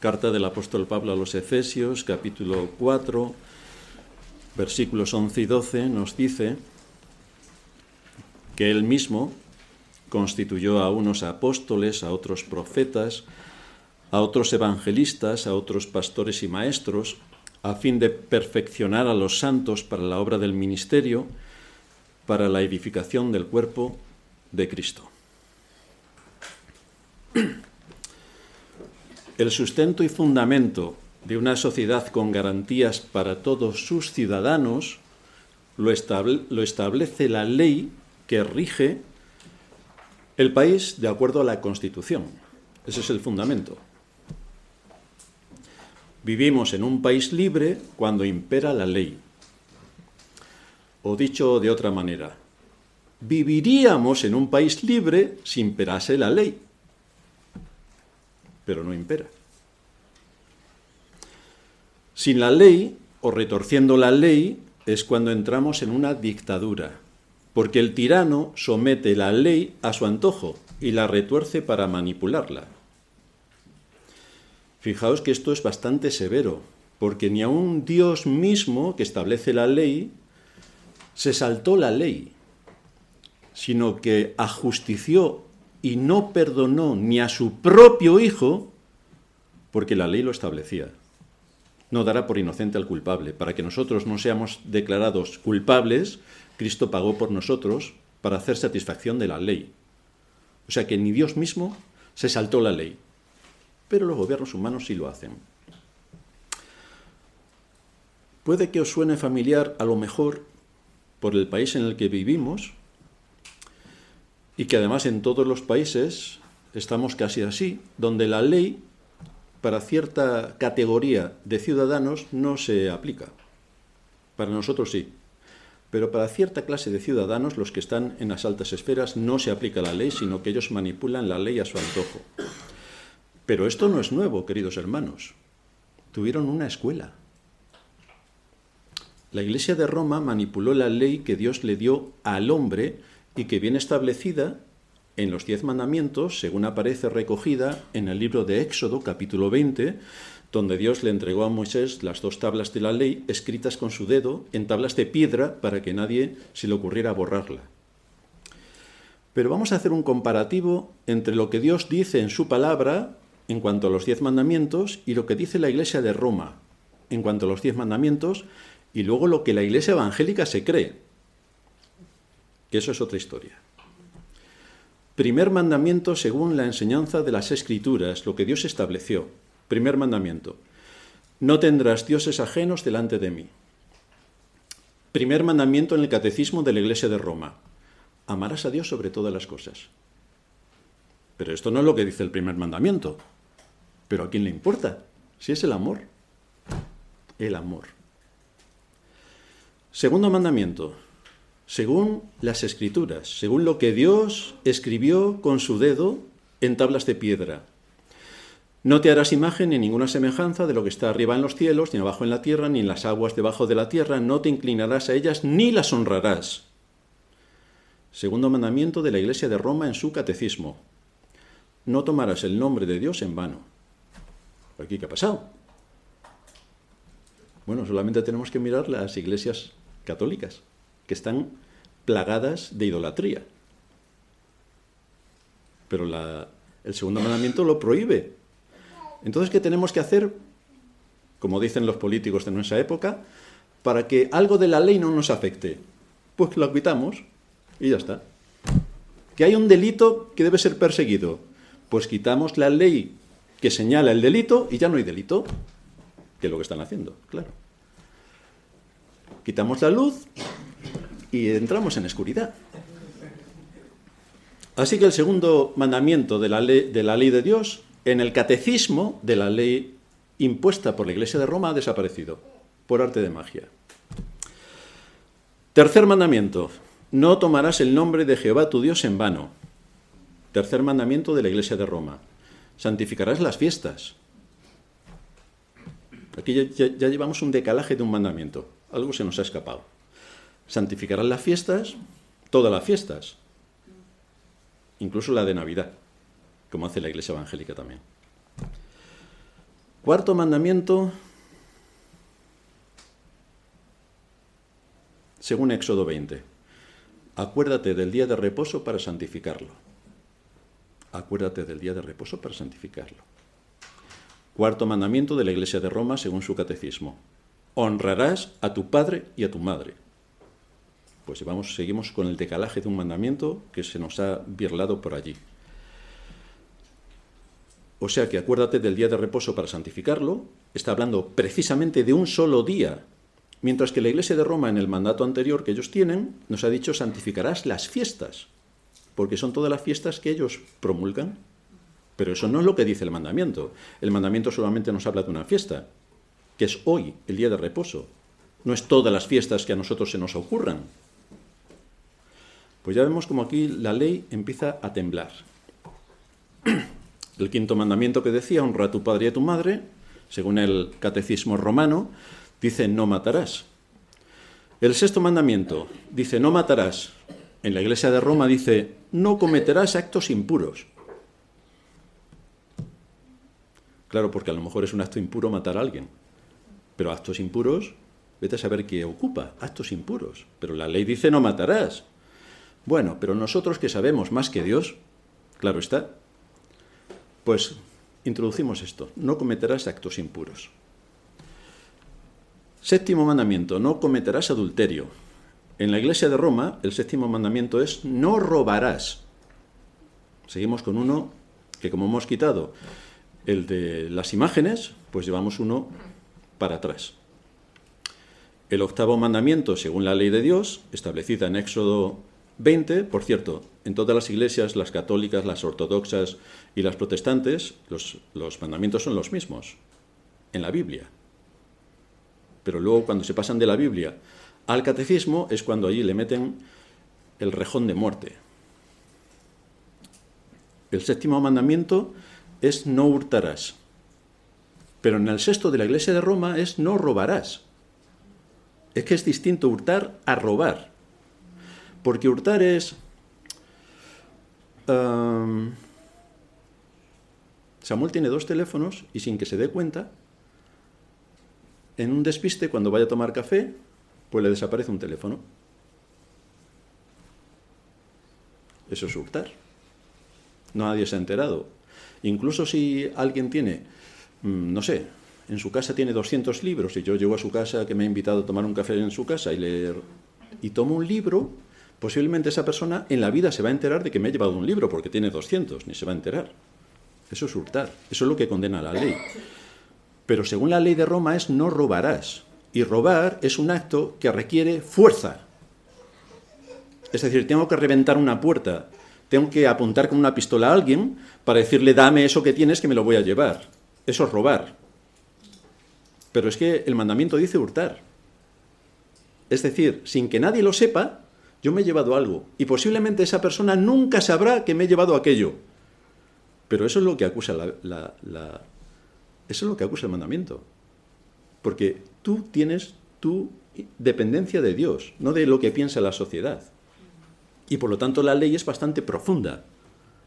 Carta del apóstol Pablo a los Efesios, capítulo 4, versículos 11 y 12, nos dice que él mismo constituyó a unos apóstoles, a otros profetas, a otros evangelistas, a otros pastores y maestros, a fin de perfeccionar a los santos para la obra del ministerio, para la edificación del cuerpo de Cristo. El sustento y fundamento de una sociedad con garantías para todos sus ciudadanos lo, establece la ley que rige el país de acuerdo a la Constitución. Ese es el fundamento. Vivimos en un país libre cuando impera la ley. O dicho de otra manera, viviríamos en un país libre si imperase la ley, pero no impera. Sin la ley, o retorciendo la ley, es cuando entramos en una dictadura, porque el tirano somete la ley a su antojo y la retuerce para manipularla. Fijaos que esto es bastante severo, porque ni aun Dios mismo, que establece la ley, se saltó la ley, sino que ajustició y no perdonó ni a su propio Hijo, porque la ley lo establecía. No dará por inocente al culpable. Para que nosotros no seamos declarados culpables, Cristo pagó por nosotros para hacer satisfacción de la ley. O sea que ni Dios mismo se saltó la ley pero los gobiernos humanos sí lo hacen. Puede que os suene familiar a lo mejor por el país en el que vivimos y que además en todos los países estamos casi así, donde la ley para cierta categoría de ciudadanos no se aplica. Para nosotros sí. Pero para cierta clase de ciudadanos, los que están en las altas esferas, no se aplica la ley, sino que ellos manipulan la ley a su antojo. Pero esto no es nuevo, queridos hermanos. Tuvieron una escuela. La Iglesia de Roma manipuló la ley que Dios le dio al hombre y que viene establecida en los diez mandamientos, según aparece recogida en el libro de Éxodo, capítulo 20, donde Dios le entregó a Moisés las dos tablas de la ley escritas con su dedo en tablas de piedra para que nadie se le ocurriera borrarla. Pero vamos a hacer un comparativo entre lo que Dios dice en su palabra en cuanto a los diez mandamientos y lo que dice la Iglesia de Roma en cuanto a los diez mandamientos y luego lo que la Iglesia evangélica se cree, que eso es otra historia. Primer mandamiento según la enseñanza de las Escrituras, lo que Dios estableció. Primer mandamiento. No tendrás dioses ajenos delante de mí. Primer mandamiento en el catecismo de la Iglesia de Roma. Amarás a Dios sobre todas las cosas. Pero esto no es lo que dice el primer mandamiento. Pero ¿a quién le importa? Si es el amor. El amor. Segundo mandamiento. Según las escrituras, según lo que Dios escribió con su dedo en tablas de piedra. No te harás imagen ni ninguna semejanza de lo que está arriba en los cielos, ni abajo en la tierra, ni en las aguas debajo de la tierra. No te inclinarás a ellas, ni las honrarás. Segundo mandamiento de la Iglesia de Roma en su catecismo. No tomarás el nombre de Dios en vano. ¿Aquí qué ha pasado? Bueno, solamente tenemos que mirar las iglesias católicas, que están plagadas de idolatría. Pero el segundo mandamiento lo prohíbe. Entonces, ¿qué tenemos que hacer? Como dicen los políticos de nuestra época, para que algo de la ley no nos afecte. Pues lo quitamos y ya está. Que hay un delito que debe ser perseguido. Pues quitamos la ley que señala el delito y ya no hay delito, que es lo que están haciendo, claro. Quitamos la luz y entramos en oscuridad. Así que el segundo mandamiento de la, ley, de Dios, en el catecismo de la ley impuesta por la Iglesia de Roma, ha desaparecido por arte de magia. Tercer mandamiento, no tomarás el nombre de Jehová tu Dios en vano. Tercer mandamiento de la Iglesia de Roma santificarás las fiestas. Aquí ya, llevamos un decalaje de un mandamiento, algo se nos ha escapado. Santificarás las fiestas, todas las fiestas, incluso la de Navidad, como hace la Iglesia Evangélica también. Cuarto mandamiento, según Éxodo 20. Acuérdate del día de reposo para santificarlo. Acuérdate del día de reposo para santificarlo. Cuarto mandamiento de la Iglesia de Roma según su catecismo. Honrarás a tu padre y a tu madre. Pues vamos, seguimos con el decalaje de un mandamiento que se nos ha birlado por allí. O sea que acuérdate del día de reposo para santificarlo. Está hablando precisamente de un solo día. Mientras que la Iglesia de Roma, en el mandato anterior que ellos tienen, nos ha dicho santificarás las fiestas, porque son todas las fiestas que ellos promulgan. Pero eso no es lo que dice el mandamiento. El mandamiento solamente nos habla de una fiesta, que es hoy, el día de reposo. No es todas las fiestas que a nosotros se nos ocurran. Pues ya vemos como aquí la ley empieza a temblar. El quinto mandamiento que decía, honra a tu padre y a tu madre, según el catecismo romano, dice no matarás. El sexto mandamiento dice no matarás. En la iglesia de Roma dice no cometerás actos impuros. Claro, porque a lo mejor es un acto impuro matar a alguien. Pero actos impuros, vete a saber qué ocupa, actos impuros. Pero la ley dice no matarás. Bueno, pero nosotros que sabemos más que Dios, claro está, pues introducimos esto, no cometerás actos impuros. Séptimo mandamiento, no cometerás adulterio. En la iglesia de Roma, el séptimo mandamiento es no robarás. Seguimos con uno que como hemos quitado el de las imágenes, pues llevamos uno para atrás. El octavo mandamiento, según la ley de Dios, establecida en Éxodo 20, por cierto, en todas las iglesias, las católicas, las ortodoxas y las protestantes, los, los mandamientos son los mismos, en la Biblia. Pero luego cuando se pasan de la Biblia al catecismo es cuando allí le meten el rejón de muerte. El séptimo mandamiento es no hurtarás. Pero en el sexto de la Iglesia de Roma es no robarás. Es que es distinto hurtar a robar. Porque hurtar es... Samuel tiene dos teléfonos y sin que se dé cuenta, en un despiste, cuando vaya a tomar café, pues le desaparece un teléfono. Eso es hurtar. Nadie se ha enterado. Incluso si alguien tiene, mm, no sé, en su casa tiene 200 libros y yo llego a su casa que me ha invitado a tomar un café en su casa y leer y tomo un libro, posiblemente esa persona en la vida se va a enterar de que me he llevado un libro porque tiene 200, ni se va a enterar. Eso es hurtar, eso es lo que condena la ley. Pero según la ley de Roma es no robarás. Y robar es un acto que requiere fuerza. Es decir, tengo que reventar una puerta, tengo que apuntar con una pistola a alguien para decirle dame eso que tienes que me lo voy a llevar. Eso es robar. Pero es que el mandamiento dice hurtar. Es decir, sin que nadie lo sepa, yo me he llevado algo y posiblemente esa persona nunca sabrá que me he llevado aquello. Pero eso es lo que acusa la, eso es lo que acusa el mandamiento. Porque tú tienes tu dependencia de Dios, no de lo que piensa la sociedad. Y por lo tanto la ley es bastante profunda.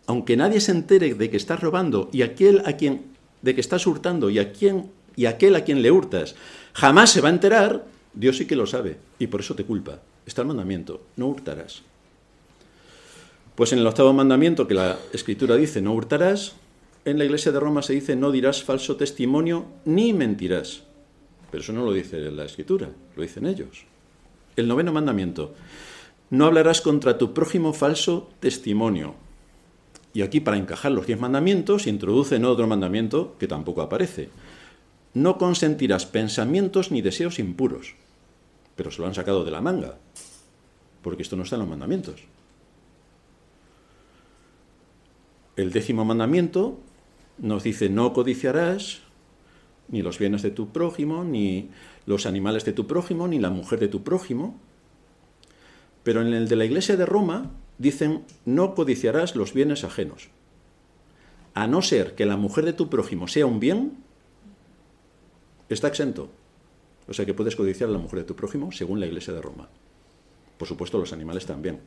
Aunque nadie se entere de que estás robando y aquel a quien de que estás hurtando y a quien y aquel a quien le hurtas jamás se va a enterar, Dios sí que lo sabe y por eso te culpa. Está el mandamiento, no hurtarás. Pues en el octavo mandamiento que la escritura dice no hurtarás, en la iglesia de Roma se dice no dirás falso testimonio ni mentirás. Pero eso no lo dice la escritura, lo dicen ellos. El noveno mandamiento, no hablarás contra tu prójimo falso testimonio. Y aquí para encajar los diez mandamientos introducen otro mandamiento que tampoco aparece. No consentirás pensamientos ni deseos impuros. Pero se lo han sacado de la manga, porque esto no está en los mandamientos. El décimo mandamiento nos dice no codiciarás ni los bienes de tu prójimo, ni los animales de tu prójimo, ni la mujer de tu prójimo. Pero en el de la iglesia de Roma dicen no codiciarás los bienes ajenos. A no ser que la mujer de tu prójimo sea un bien, está exento. O sea que puedes codiciar a la mujer de tu prójimo según la iglesia de Roma. Por supuesto los animales también.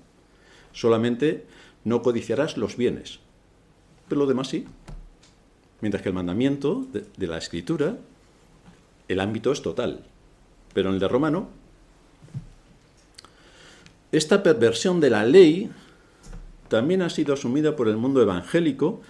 Solamente no codiciarás los bienes. Pero lo demás sí. Mientras que el mandamiento de, la escritura, el ámbito es total. Pero en el de Roma no. Esta perversión de la ley también ha sido asumida por el mundo evangélico,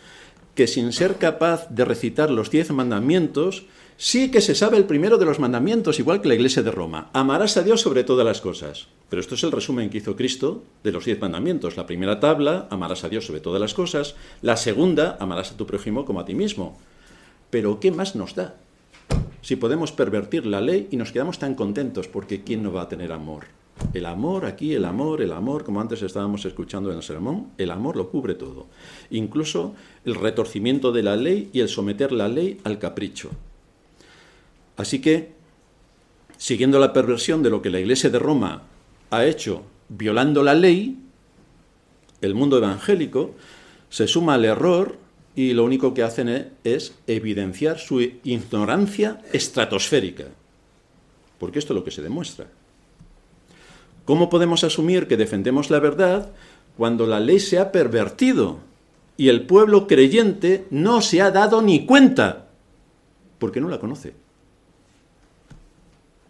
que sin ser capaz de recitar los diez mandamientos, sí que se sabe el primero de los mandamientos, igual que la iglesia de Roma. Amarás a Dios sobre todas las cosas. Pero esto es el resumen que hizo Cristo de los diez mandamientos. La primera tabla, amarás a Dios sobre todas las cosas. La segunda, amarás a tu prójimo como a ti mismo. Pero ¿qué más nos da? Si podemos pervertir la ley y nos quedamos tan contentos porque ¿quién no va a tener amor? El amor aquí, el amor, el amor, como antes estábamos escuchando en el sermón, el amor lo cubre todo. Incluso el retorcimiento de la ley y el someter la ley al capricho. Así que, siguiendo la perversión de lo que la Iglesia de Roma ha hecho violando la ley, el mundo evangélico se suma al error y lo único que hacen es evidenciar su ignorancia estratosférica. Porque esto es lo que se demuestra. ¿Cómo podemos asumir que defendemos la verdad cuando la ley se ha pervertido y el pueblo creyente no se ha dado ni cuenta? Porque no la conoce.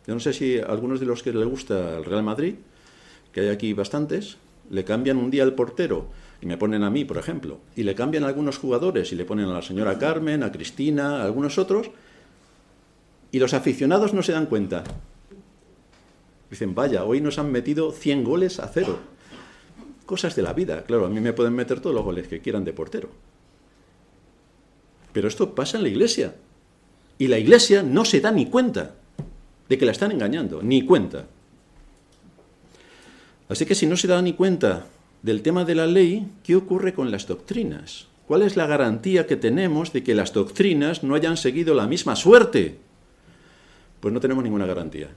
Yo no sé si algunos de los que le gusta el Real Madrid, que hay aquí bastantes, le cambian un día el portero y me ponen a mí, por ejemplo, y le cambian a algunos jugadores y le ponen a la señora Carmen, a Cristina, a algunos otros, y los aficionados no se dan cuenta. Dicen, vaya, hoy nos han metido 100 goles a cero. Cosas de la vida, claro, a mí me pueden meter todos los goles que quieran de portero. Pero esto pasa en la iglesia. Y la iglesia no se da ni cuenta de que la están engañando, ni cuenta. Así que si no se da ni cuenta del tema de la ley, ¿qué ocurre con las doctrinas? ¿Cuál es la garantía que tenemos de que las doctrinas no hayan seguido la misma suerte? Pues no tenemos ninguna garantía.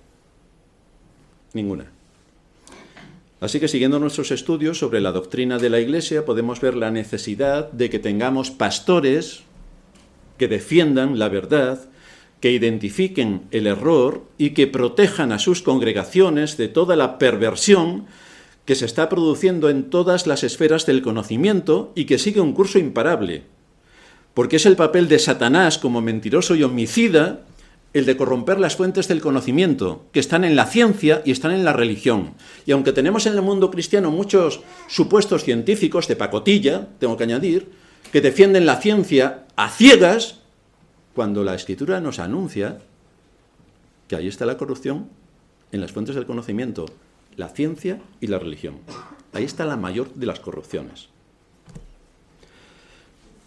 Ninguna. Así que siguiendo nuestros estudios sobre la doctrina de la Iglesia, podemos ver la necesidad de que tengamos pastores que defiendan la verdad, que identifiquen el error y que protejan a sus congregaciones de toda la perversión que se está produciendo en todas las esferas del conocimiento y que sigue un curso imparable. Porque es el papel de Satanás como mentiroso y homicida el de corromper las fuentes del conocimiento, que están en la ciencia y están en la religión. Y aunque tenemos en el mundo cristiano muchos supuestos científicos de pacotilla, tengo que añadir, que defienden la ciencia a ciegas, cuando la escritura nos anuncia que ahí está la corrupción en las fuentes del conocimiento, la ciencia y la religión. Ahí está la mayor de las corrupciones.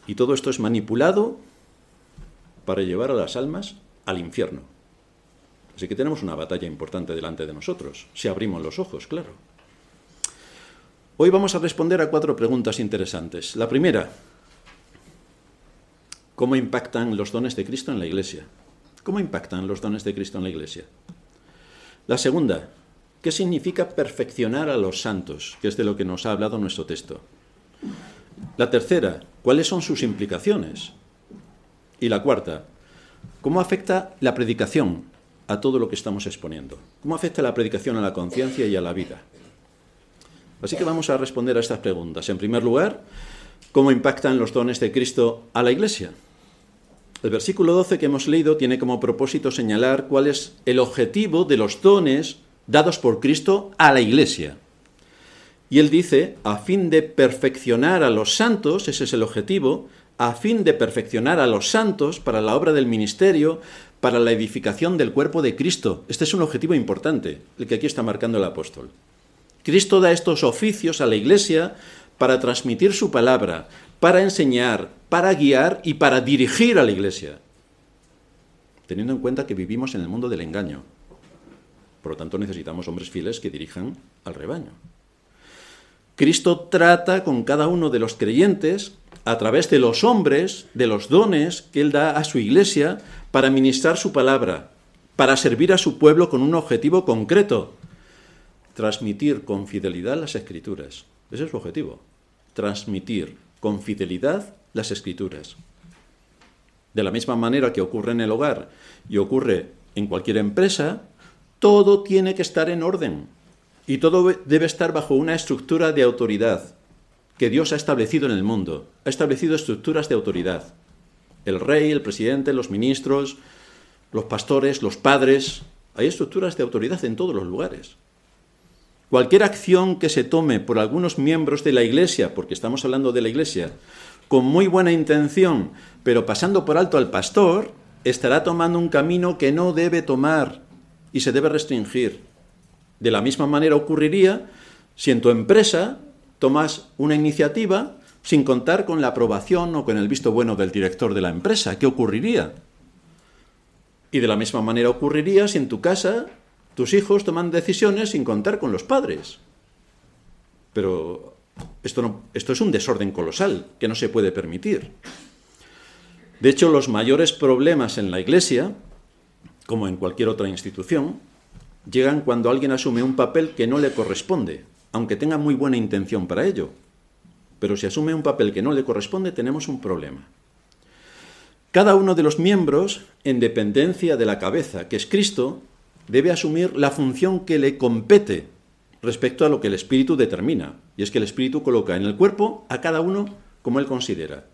Y todo esto es manipulado para llevar a las almas al infierno. Así que tenemos una batalla importante delante de nosotros, si abrimos los ojos, claro. Hoy vamos a responder a cuatro preguntas interesantes. La primera, ¿cómo impactan los dones de Cristo en la Iglesia? ¿Cómo impactan los dones de Cristo en la Iglesia? La segunda, ¿qué significa perfeccionar a los santos? Que es de lo que nos ha hablado nuestro texto. La tercera, ¿cuáles son sus implicaciones? Y la cuarta, ¿Cómo afecta la predicación a todo lo que estamos exponiendo? ¿Cómo afecta la predicación a la conciencia y a la vida? Así que vamos a responder a estas preguntas. En primer lugar, ¿cómo impactan los dones de Cristo a la Iglesia? El versículo 12 que hemos leído tiene como propósito señalar cuál es el objetivo de los dones dados por Cristo a la Iglesia. Y él dice, a fin de perfeccionar a los santos, ese es el objetivo, a fin de perfeccionar a los santos para la obra del ministerio, para la edificación del cuerpo de Cristo. Este es un objetivo importante, el que aquí está marcando el apóstol. Cristo da estos oficios a la Iglesia para transmitir su palabra, para enseñar, para guiar y para dirigir a la Iglesia, teniendo en cuenta que vivimos en el mundo del engaño. Por lo tanto, necesitamos hombres fieles que dirijan al rebaño. Cristo trata con cada uno de los creyentes a través de los hombres, de los dones que Él da a su iglesia para ministrar su palabra, para servir a su pueblo con un objetivo concreto, transmitir con fidelidad las escrituras. Ese es su objetivo, transmitir con fidelidad las escrituras. De la misma manera que ocurre en el hogar y ocurre en cualquier empresa, todo tiene que estar en orden y todo debe estar bajo una estructura de autoridad que Dios ha establecido en el mundo. Ha establecido estructuras de autoridad. El rey, el presidente, los ministros, los pastores, los padres. Hay estructuras de autoridad en todos los lugares. Cualquier acción que se tome por algunos miembros de la Iglesia, porque estamos hablando de la Iglesia, con muy buena intención, pero pasando por alto al pastor, estará tomando un camino que no debe tomar y se debe restringir. De la misma manera ocurriría si en tu empresa tomas una iniciativa sin contar con la aprobación o con el visto bueno del director de la empresa. ¿Qué ocurriría? Y de la misma manera ocurriría si en tu casa tus hijos toman decisiones sin contar con los padres. Pero esto, esto es un desorden colosal que no se puede permitir. De hecho, los mayores problemas en la Iglesia, como en cualquier otra institución, llegan cuando alguien asume un papel que no le corresponde, aunque tenga muy buena intención para ello. Pero si asume un papel que no le corresponde, tenemos un problema. Cada uno de los miembros, en dependencia de la cabeza, que es Cristo, debe asumir la función que le compete respecto a lo que el Espíritu determina. Y es que el Espíritu coloca en el cuerpo a cada uno como él considera.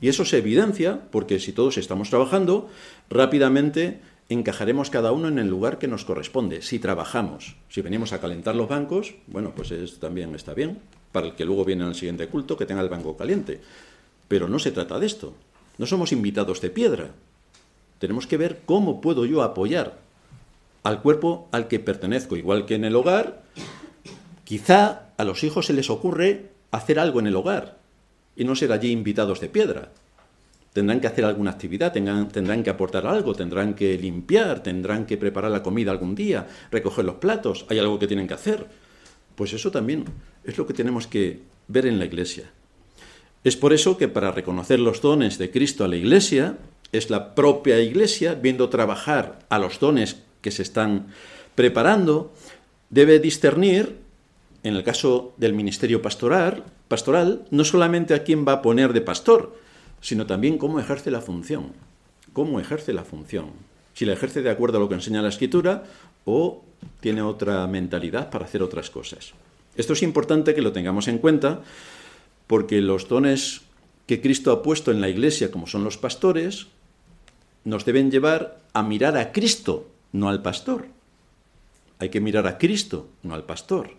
Y eso se evidencia porque si todos estamos trabajando, rápidamente encajaremos cada uno en el lugar que nos corresponde, si trabajamos. Si venimos a calentar los bancos, bueno, pues es, también está bien, para el que luego viene al siguiente culto, que tenga el banco caliente. Pero no se trata de esto. No somos invitados de piedra. Tenemos que ver cómo puedo yo apoyar al cuerpo al que pertenezco, igual que en el hogar. Quizá a los hijos se les ocurre hacer algo en el hogar y no ser allí invitados de piedra. Tendrán que hacer alguna actividad, tendrán, que aportar algo, tendrán que limpiar, tendrán que preparar la comida algún día, recoger los platos, hay algo que tienen que hacer. Pues eso también es lo que tenemos que ver en la Iglesia. Es por eso que para reconocer los dones de Cristo a la Iglesia, es la propia Iglesia, viendo trabajar a los dones que se están preparando, debe discernir, en el caso del ministerio pastoral, pastoral, no solamente a quién va a poner de pastor, sino también cómo ejerce la función. Cómo ejerce la función. Si la ejerce de acuerdo a lo que enseña la escritura o tiene otra mentalidad para hacer otras cosas. Esto es importante que lo tengamos en cuenta porque los dones que Cristo ha puesto en la iglesia, como son los pastores, nos deben llevar a mirar a Cristo no al pastor. Hay que mirar a Cristo, no al pastor.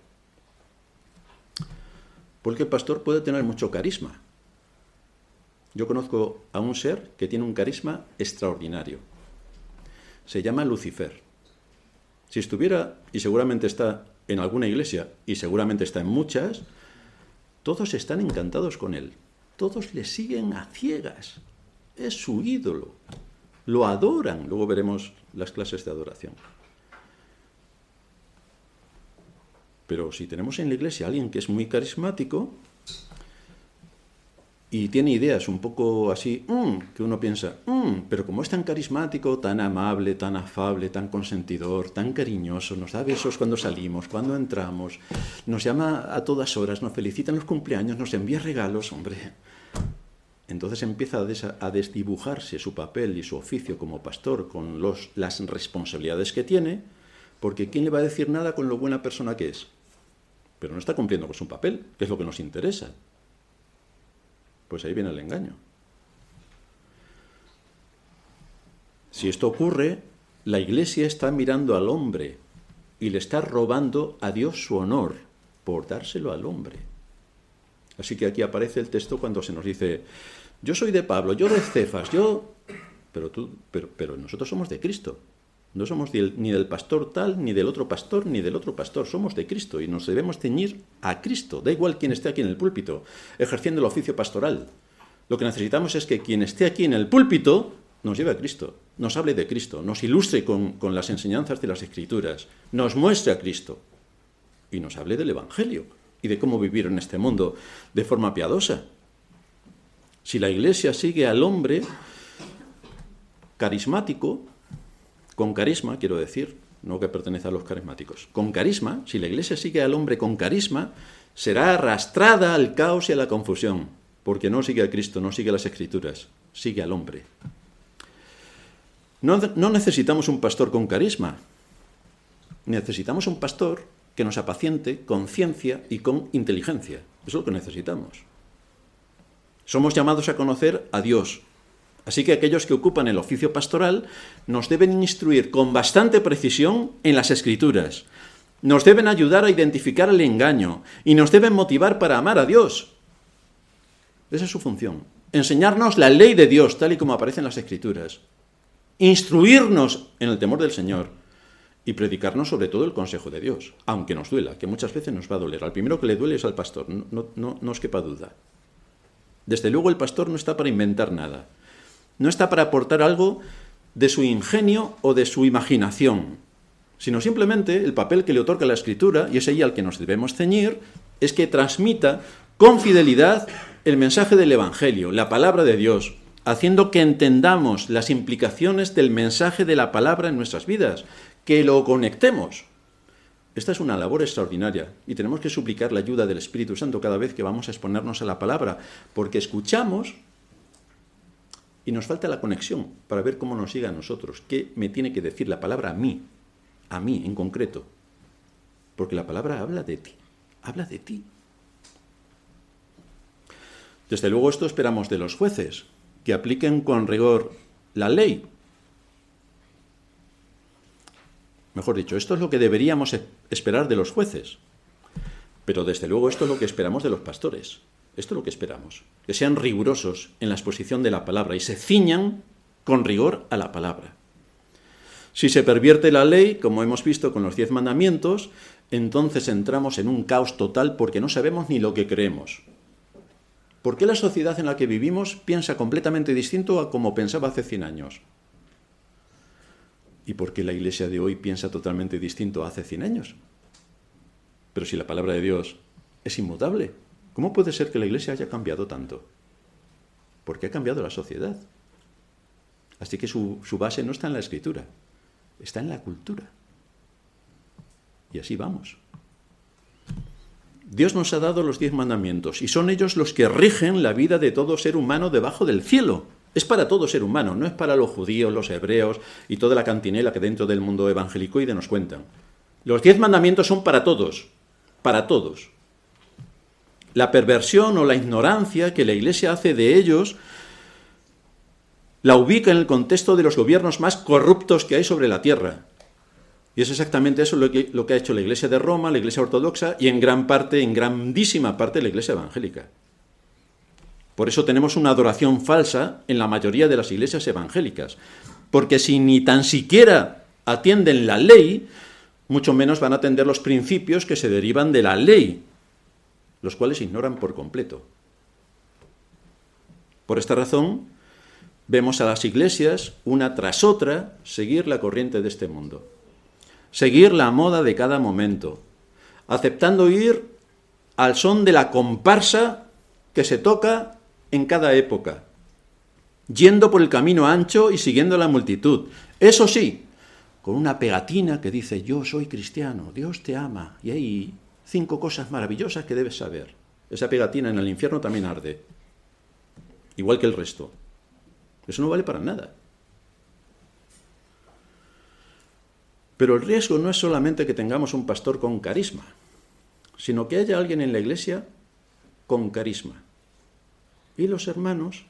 Porque el pastor puede tener mucho carisma. Yo conozco a un ser que tiene un carisma extraordinario. Se llama Lucifer. Si estuviera, y seguramente está en alguna iglesia, y seguramente está en muchas, todos están encantados con él. Todos le siguen a ciegas. Es su ídolo. Lo adoran. Luego veremos las clases de adoración. Pero si tenemos en la iglesia a alguien que es muy carismático y tiene ideas un poco así, mm", que uno piensa, mm", pero como es tan carismático, tan amable, tan afable, tan consentidor, tan cariñoso, nos da besos cuando salimos, cuando entramos, nos llama a todas horas, nos felicita en los cumpleaños, nos envía regalos, hombre, entonces empieza a, desdibujarse su papel y su oficio como pastor con las responsabilidades que tiene, porque ¿quién le va a decir nada con lo buena persona que es? Pero no está cumpliendo con su papel, que es lo que nos interesa. Pues ahí viene el engaño. Si esto ocurre, la iglesia está mirando al hombre y le está robando a Dios su honor por dárselo al hombre. Así que aquí aparece el texto cuando se nos dice, yo soy de Pablo, yo de Cefas, yo... Pero, tú, pero, pero nosotros somos de Cristo. No somos ni del pastor tal, ni del otro pastor, ni del otro pastor. Somos de Cristo y nos debemos ceñir a Cristo. Da igual quién esté aquí en el púlpito, ejerciendo el oficio pastoral. Lo que necesitamos es que quien esté aquí en el púlpito nos lleve a Cristo, nos hable de Cristo, nos ilustre con, con las enseñanzas de las Escrituras, nos muestre a Cristo y nos hable del Evangelio y de cómo vivir en este mundo de forma piadosa. Si la Iglesia sigue al hombre carismático, con carisma, quiero decir, no que pertenece a los carismáticos, con carisma, si la Iglesia sigue al hombre con carisma, será arrastrada al caos y a la confusión, porque no sigue a Cristo, no sigue las Escrituras, sigue al hombre. No, no necesitamos un pastor con carisma, necesitamos un pastor que nos apaciente con ciencia y con inteligencia. Eso es lo que necesitamos. Somos llamados a conocer a Dios, Así que aquellos que ocupan el oficio pastoral nos deben instruir con bastante precisión en las escrituras, nos deben ayudar a identificar el engaño y nos deben motivar para amar a Dios. Esa es su función. Enseñarnos la ley de Dios tal y como aparece en las escrituras. Instruirnos en el temor del Señor y predicarnos sobre todo el consejo de Dios, aunque nos duela, que muchas veces nos va a doler. Al primero que le duele es al pastor, no, no, os quepa duda. Desde luego el pastor no está para inventar nada, no está para aportar algo de su ingenio o de su imaginación, sino simplemente el papel que le otorga la escritura, y es ahí al que nos debemos ceñir, es que transmita con fidelidad el mensaje del Evangelio, la palabra de Dios, haciendo que entendamos las implicaciones del mensaje de la palabra en nuestras vidas, que lo conectemos. Esta es una labor extraordinaria y tenemos que suplicar la ayuda del Espíritu Santo cada vez que vamos a exponernos a la palabra, porque escuchamos y nos falta la conexión para ver cómo nos sigue a nosotros, qué me tiene que decir la palabra a mí, a mí en concreto, porque la palabra habla de ti, habla de ti. Desde luego esto esperamos de los jueces, que apliquen con rigor la ley. Mejor dicho, esto es lo que deberíamos esperar de los jueces. Pero desde luego esto es lo que esperamos de los pastores. Esto es lo que esperamos. Que sean rigurosos en la exposición de la palabra y se ciñan con rigor a la palabra. Si se pervierte la ley, como hemos visto con los diez mandamientos, entonces entramos en un caos total porque no sabemos ni lo que creemos. ¿Por qué la sociedad en la que vivimos piensa completamente distinto a como pensaba hace 100 años? ¿Y por qué la iglesia de hoy piensa totalmente distinto a hace 100 años? Pero si la palabra de Dios es inmutable, ¿cómo puede ser que la iglesia haya cambiado tanto? Porque ha cambiado la sociedad. Así que su, su base no está en la escritura, está en la cultura. Y así vamos. Dios nos ha dado los diez mandamientos y son ellos los que rigen la vida de todo ser humano debajo del cielo. Es para todo ser humano, no es para los judíos, los hebreos y toda la cantinela que dentro del mundo evangelicoide nos cuentan. Los diez mandamientos son para todos, para todos. La perversión o la ignorancia que la Iglesia hace de ellos la ubica en el contexto de los gobiernos más corruptos que hay sobre la tierra. Y es exactamente eso lo que, lo que ha hecho la Iglesia de Roma, la Iglesia ortodoxa y en gran parte, en grandísima parte, la Iglesia evangélica. Por eso tenemos una adoración falsa en la mayoría de las iglesias evangélicas. Porque si ni tan siquiera atienden la ley, mucho menos van a atender los principios que se derivan de la ley, los cuales ignoran por completo. Por esta razón, vemos a las iglesias, una tras otra, seguir la corriente de este mundo, seguir la moda de cada momento, aceptando ir al son de la comparsa que se toca en cada época, yendo por el camino ancho y siguiendo la multitud. Eso sí, con una pegatina que dice, yo soy cristiano, Dios te ama, y hay cinco cosas maravillosas que debes saber. Esa pegatina en el infierno también arde, igual que el resto. Eso no vale para nada. Pero el riesgo no es solamente que tengamos un pastor con carisma, sino que haya alguien en la iglesia con carisma. Y los hermanos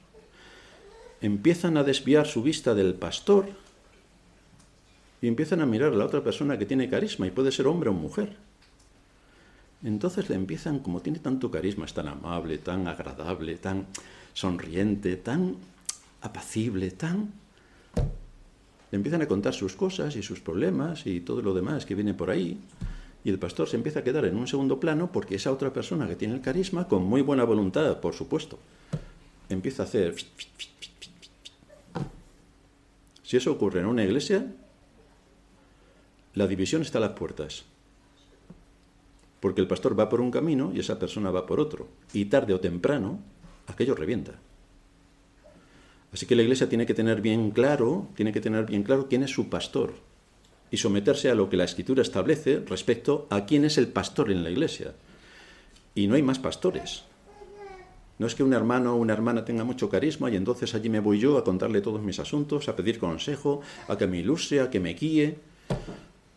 empiezan a desviar su vista del pastor y empiezan a mirar a la otra persona que tiene carisma, y puede ser hombre o mujer. Entonces le empiezan, como tiene tanto carisma, es tan amable, tan agradable, tan sonriente, tan apacible, tan... Le empiezan a contar sus cosas y sus problemas y todo lo demás que viene por ahí. Y el pastor se empieza a quedar en un segundo plano porque esa otra persona que tiene el carisma, con muy buena voluntad, por supuesto, empieza a hacer... Si eso ocurre en una iglesia, la división está a las puertas. Porque el pastor va por un camino y esa persona va por otro. Y tarde o temprano, aquello revienta. Así que la iglesia tiene que tener bien claro, tiene que tener bien claro quién es su pastor y someterse a lo que la escritura establece respecto a quién es el pastor en la iglesia. Y no hay más pastores. No es que un hermano o una hermana tenga mucho carisma y entonces allí me voy yo a contarle todos mis asuntos, a pedir consejo, a que me ilustre, a que me guíe,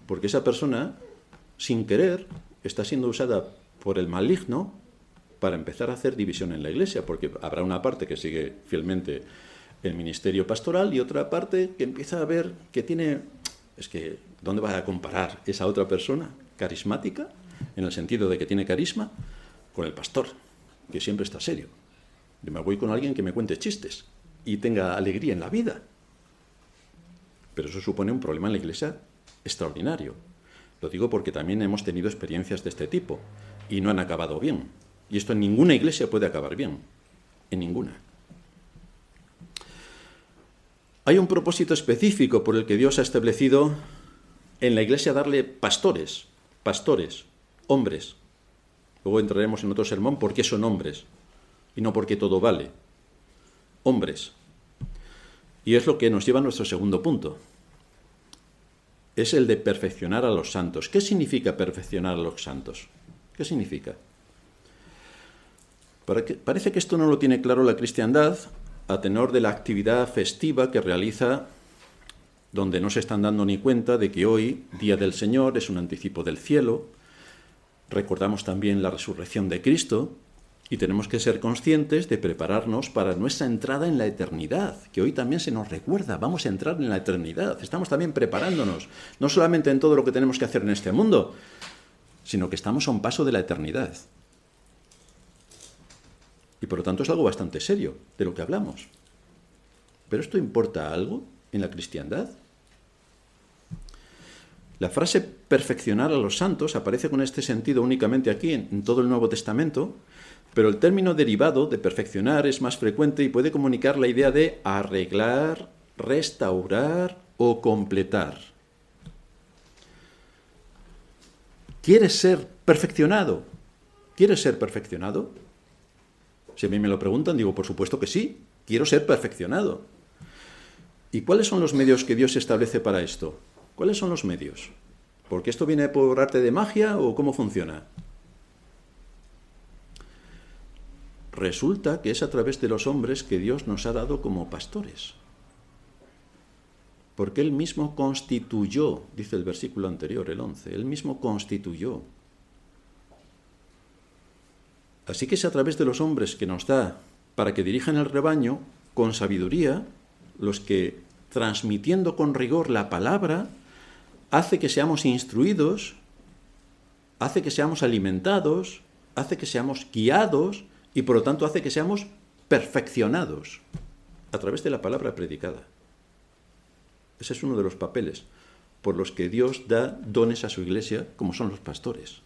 porque esa persona, sin querer, está siendo usada por el maligno para empezar a hacer división en la iglesia, porque habrá una parte que sigue fielmente el ministerio pastoral y otra parte que empieza a ver que tiene, es que, ¿dónde vas a comparar esa otra persona carismática, en el sentido de que tiene carisma, con el pastor, que siempre está serio? Yo me voy con alguien que me cuente chistes y tenga alegría en la vida. Pero eso supone un problema en la iglesia extraordinario. Lo digo porque también hemos tenido experiencias de este tipo y no han acabado bien. Y esto en ninguna iglesia puede acabar bien. En ninguna. Hay un propósito específico por el que Dios ha establecido en la iglesia darle pastores, pastores, hombres. Luego entraremos en otro sermón por qué son hombres y no porque todo vale. Hombres. Y es lo que nos lleva a nuestro segundo punto. Es el de perfeccionar a los santos. ¿Qué significa perfeccionar a los santos? ¿Qué significa? Parece que esto no lo tiene claro la cristiandad a tenor de la actividad festiva que realiza donde no se están dando ni cuenta de que hoy, Día del Señor, es un anticipo del cielo. Recordamos también la resurrección de Cristo y tenemos que ser conscientes de prepararnos para nuestra entrada en la eternidad, que hoy también se nos recuerda, vamos a entrar en la eternidad. Estamos también preparándonos, no solamente en todo lo que tenemos que hacer en este mundo, sino que estamos a un paso de la eternidad. Y por lo tanto es algo bastante serio de lo que hablamos. ¿Pero esto importa algo en la cristiandad? La frase perfeccionar a los santos aparece con este sentido únicamente aquí en, todo el Nuevo Testamento, pero el término derivado de perfeccionar es más frecuente y puede comunicar la idea de arreglar, restaurar o completar. ¿Quieres ser perfeccionado? ¿Quieres ser perfeccionado? Si a mí me lo preguntan, digo, por supuesto que sí, quiero ser perfeccionado. ¿Y cuáles son los medios que Dios establece para esto? ¿Cuáles son los medios? ¿Porque esto viene por arte de magia o cómo funciona? Resulta que es a través de los hombres que Dios nos ha dado como pastores. Porque Él mismo constituyó, dice el versículo anterior, el 11, Él mismo constituyó Así que es a través de los hombres que nos da para que dirijan el rebaño con sabiduría, los que, transmitiendo con rigor la palabra, hace que seamos instruidos, hace que seamos alimentados, hace que seamos guiados y por lo tanto hace que seamos perfeccionados a través de la palabra predicada. Ese es uno de los papeles por los que Dios da dones a su iglesia, como son los pastores.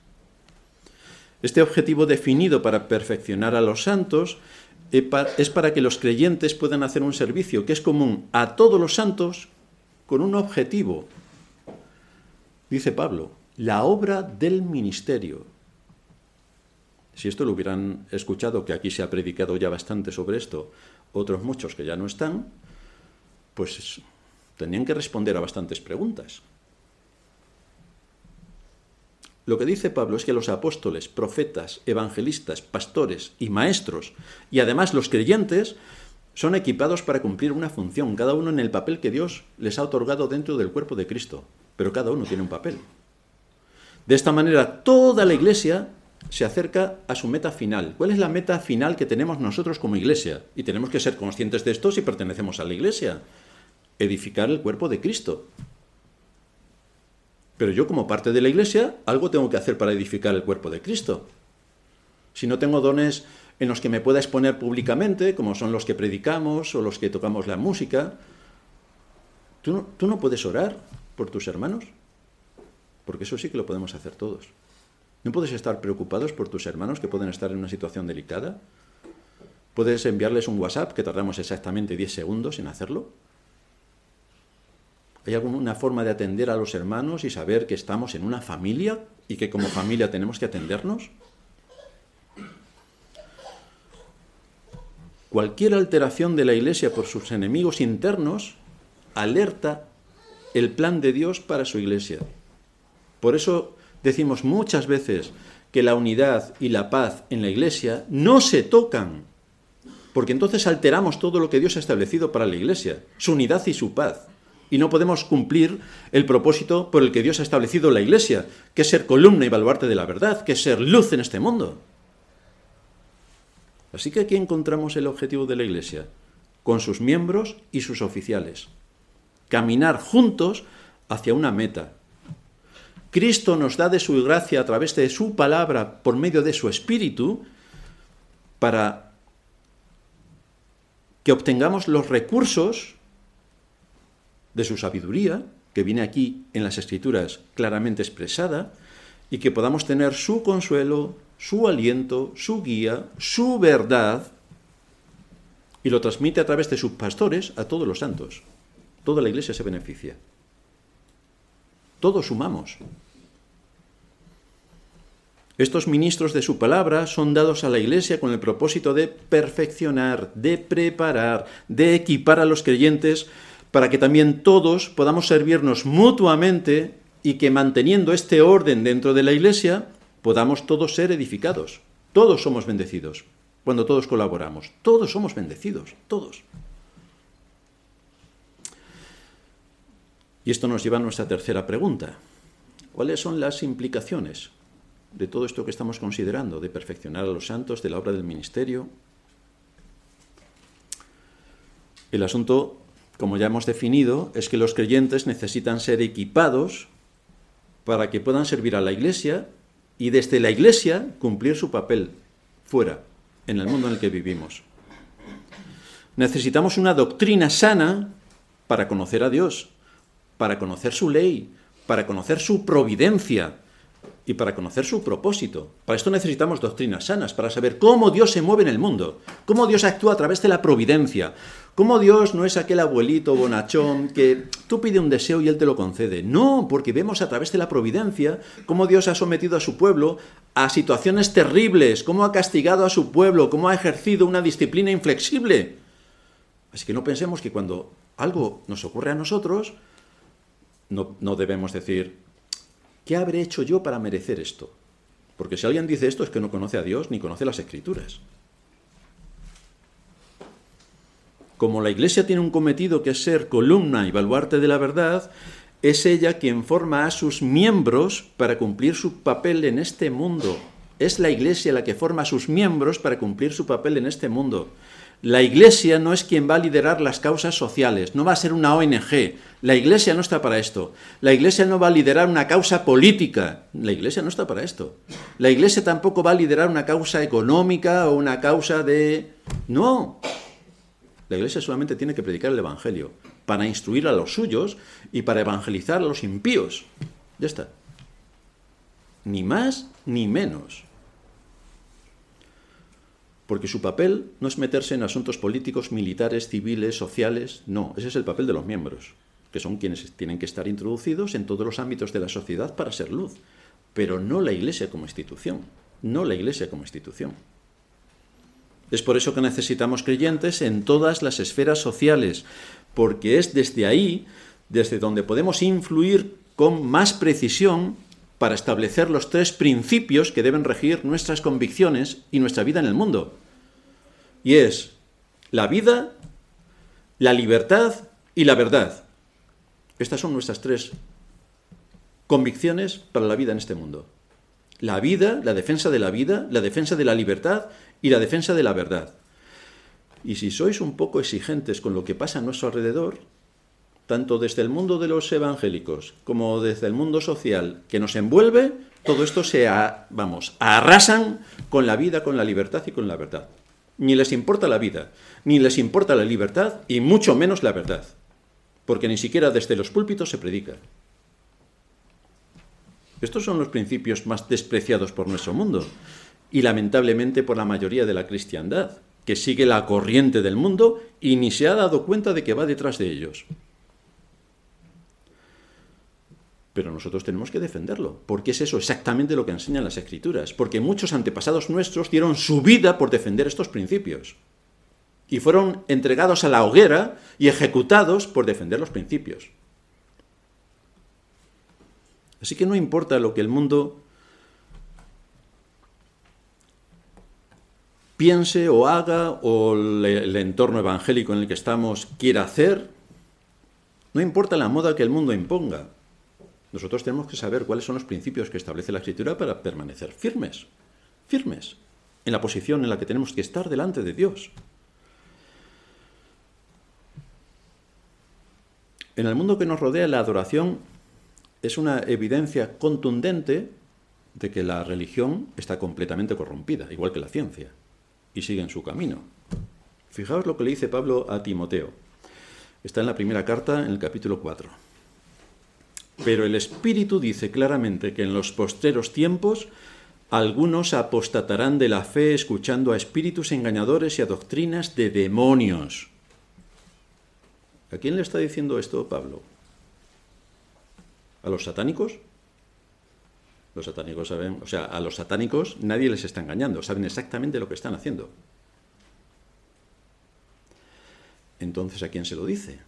Este objetivo definido para perfeccionar a los santos es para que los creyentes puedan hacer un servicio que es común a todos los santos con un objetivo. Dice Pablo, la obra del ministerio. Si esto lo hubieran escuchado, que aquí se ha predicado ya bastante sobre esto, otros muchos que ya no están, pues tenían que responder a bastantes preguntas. Lo que dice Pablo es que los apóstoles, profetas, evangelistas, pastores y maestros, y además los creyentes, son equipados para cumplir una función, cada uno en el papel que Dios les ha otorgado dentro del cuerpo de Cristo, pero cada uno tiene un papel. De esta manera, toda la iglesia se acerca a su meta final. ¿Cuál es la meta final que tenemos nosotros como iglesia? Y tenemos que ser conscientes de esto si pertenecemos a la iglesia. Edificar el cuerpo de Cristo. Pero yo como parte de la iglesia, algo tengo que hacer para edificar el cuerpo de Cristo. Si no tengo dones en los que me pueda exponer públicamente, como son los que predicamos o los que tocamos la música, ¿tú no, tú no puedes orar por tus hermanos? Porque eso sí que lo podemos hacer todos. ¿No puedes estar preocupados por tus hermanos que pueden estar en una situación delicada? ¿Puedes enviarles un WhatsApp que tardamos exactamente 10 segundos en hacerlo? ¿Hay alguna forma de atender a los hermanos y saber que estamos en una familia y que como familia tenemos que atendernos? Cualquier alteración de la Iglesia por sus enemigos internos alerta el plan de Dios para su Iglesia. Por eso decimos muchas veces que la unidad y la paz en la Iglesia no se tocan, porque entonces alteramos todo lo que Dios ha establecido para la Iglesia, su unidad y su paz y no podemos cumplir el propósito por el que Dios ha establecido la Iglesia, que es ser columna y baluarte de la verdad, que es ser luz en este mundo. Así que aquí encontramos el objetivo de la Iglesia, con sus miembros y sus oficiales. Caminar juntos hacia una meta. Cristo nos da de su gracia a través de su palabra, por medio de su espíritu, para que obtengamos los recursos de su sabiduría, que viene aquí en las escrituras claramente expresada, y que podamos tener su consuelo, su aliento, su guía, su verdad, y lo transmite a través de sus pastores a todos los santos. Toda la iglesia se beneficia. Todos sumamos. Estos ministros de su palabra son dados a la Iglesia con el propósito de perfeccionar, de preparar, de equipar a los creyentes para que también todos podamos servirnos mutuamente y que manteniendo este orden dentro de la Iglesia podamos todos ser edificados. Todos somos bendecidos cuando todos colaboramos. Todos somos bendecidos, todos. Y esto nos lleva a nuestra tercera pregunta. ¿Cuáles son las implicaciones de todo esto que estamos considerando, de perfeccionar a los santos, de la obra del ministerio. El asunto, como ya hemos definido, es que los creyentes necesitan ser equipados para que puedan servir a la Iglesia y desde la Iglesia cumplir su papel fuera, en el mundo en el que vivimos. Necesitamos una doctrina sana para conocer a Dios, para conocer su ley, para conocer su providencia, y para conocer su propósito. Para esto necesitamos doctrinas sanas, para saber cómo Dios se mueve en el mundo, cómo Dios actúa a través de la providencia, cómo Dios no es aquel abuelito bonachón que tú pide un deseo y Él te lo concede. No, porque vemos a través de la providencia cómo Dios ha sometido a su pueblo a situaciones terribles, cómo ha castigado a su pueblo, cómo ha ejercido una disciplina inflexible. Así que no pensemos que cuando algo nos ocurre a nosotros, no, no debemos decir, ¿Qué habré hecho yo para merecer esto? Porque si alguien dice esto es que no conoce a Dios ni conoce las escrituras. Como la Iglesia tiene un cometido que es ser columna y baluarte de la verdad, es ella quien forma a sus miembros para cumplir su papel en este mundo. Es la Iglesia la que forma a sus miembros para cumplir su papel en este mundo. La Iglesia no es quien va a liderar las causas sociales, no va a ser una ONG. La Iglesia no está para esto. La Iglesia no va a liderar una causa política. La Iglesia no está para esto. La Iglesia tampoco va a liderar una causa económica o una causa de... No. La Iglesia solamente tiene que predicar el Evangelio para instruir a los suyos y para evangelizar a los impíos. Ya está. Ni más ni menos porque su papel no es meterse en asuntos políticos, militares, civiles, sociales, no, ese es el papel de los miembros, que son quienes tienen que estar introducidos en todos los ámbitos de la sociedad para ser luz, pero no la Iglesia como institución, no la Iglesia como institución. Es por eso que necesitamos creyentes en todas las esferas sociales, porque es desde ahí, desde donde podemos influir con más precisión para establecer los tres principios que deben regir nuestras convicciones y nuestra vida en el mundo. Y es la vida, la libertad y la verdad. Estas son nuestras tres convicciones para la vida en este mundo. La vida, la defensa de la vida, la defensa de la libertad y la defensa de la verdad. Y si sois un poco exigentes con lo que pasa a nuestro alrededor, tanto desde el mundo de los evangélicos como desde el mundo social que nos envuelve, todo esto se, vamos, arrasan con la vida, con la libertad y con la verdad. Ni les importa la vida, ni les importa la libertad y mucho menos la verdad, porque ni siquiera desde los púlpitos se predica. Estos son los principios más despreciados por nuestro mundo y lamentablemente por la mayoría de la cristiandad, que sigue la corriente del mundo y ni se ha dado cuenta de que va detrás de ellos. Pero nosotros tenemos que defenderlo, porque es eso exactamente lo que enseñan las escrituras, porque muchos antepasados nuestros dieron su vida por defender estos principios y fueron entregados a la hoguera y ejecutados por defender los principios. Así que no importa lo que el mundo piense o haga o el entorno evangélico en el que estamos quiera hacer, no importa la moda que el mundo imponga, nosotros tenemos que saber cuáles son los principios que establece la Escritura para permanecer firmes, firmes, en la posición en la que tenemos que estar delante de Dios. En el mundo que nos rodea, la adoración es una evidencia contundente de que la religión está completamente corrompida, igual que la ciencia, y sigue en su camino. Fijaos lo que le dice Pablo a Timoteo. Está en la primera carta, en el capítulo 4. Pero el Espíritu dice claramente que en los posteros tiempos algunos apostatarán de la fe escuchando a espíritus engañadores y a doctrinas de demonios. ¿A quién le está diciendo esto Pablo? ¿A los satánicos? Los satánicos saben, o sea, a los satánicos nadie les está engañando, saben exactamente lo que están haciendo. Entonces, ¿a quién se lo dice?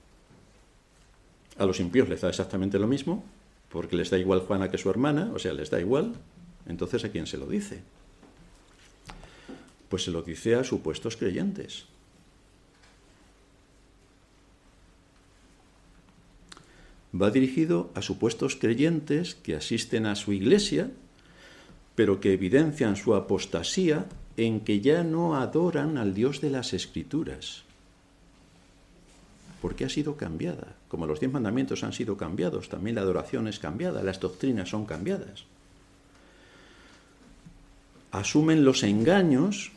A los impíos les da exactamente lo mismo, porque les da igual Juana que su hermana, o sea, les da igual. Entonces, ¿a quién se lo dice? Pues se lo dice a supuestos creyentes. Va dirigido a supuestos creyentes que asisten a su iglesia, pero que evidencian su apostasía en que ya no adoran al Dios de las Escrituras. Porque ha sido cambiada. Como los diez mandamientos han sido cambiados, también la adoración es cambiada, las doctrinas son cambiadas asumen los engaños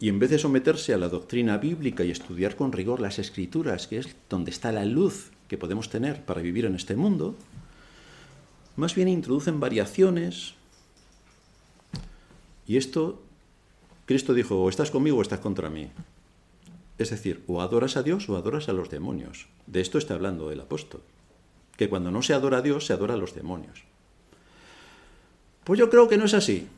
y en vez de someterse a la doctrina bíblica y estudiar con rigor las escrituras, que es donde está la luz que podemos tener para vivir en este mundo, más bien introducen variaciones. Y esto, Cristo dijo, o estás conmigo o estás contra mí. Es decir, o adoras a Dios o adoras a los demonios. De esto está hablando el apóstol. Que cuando no se adora a Dios, se adora a los demonios. Pues yo creo que no es así.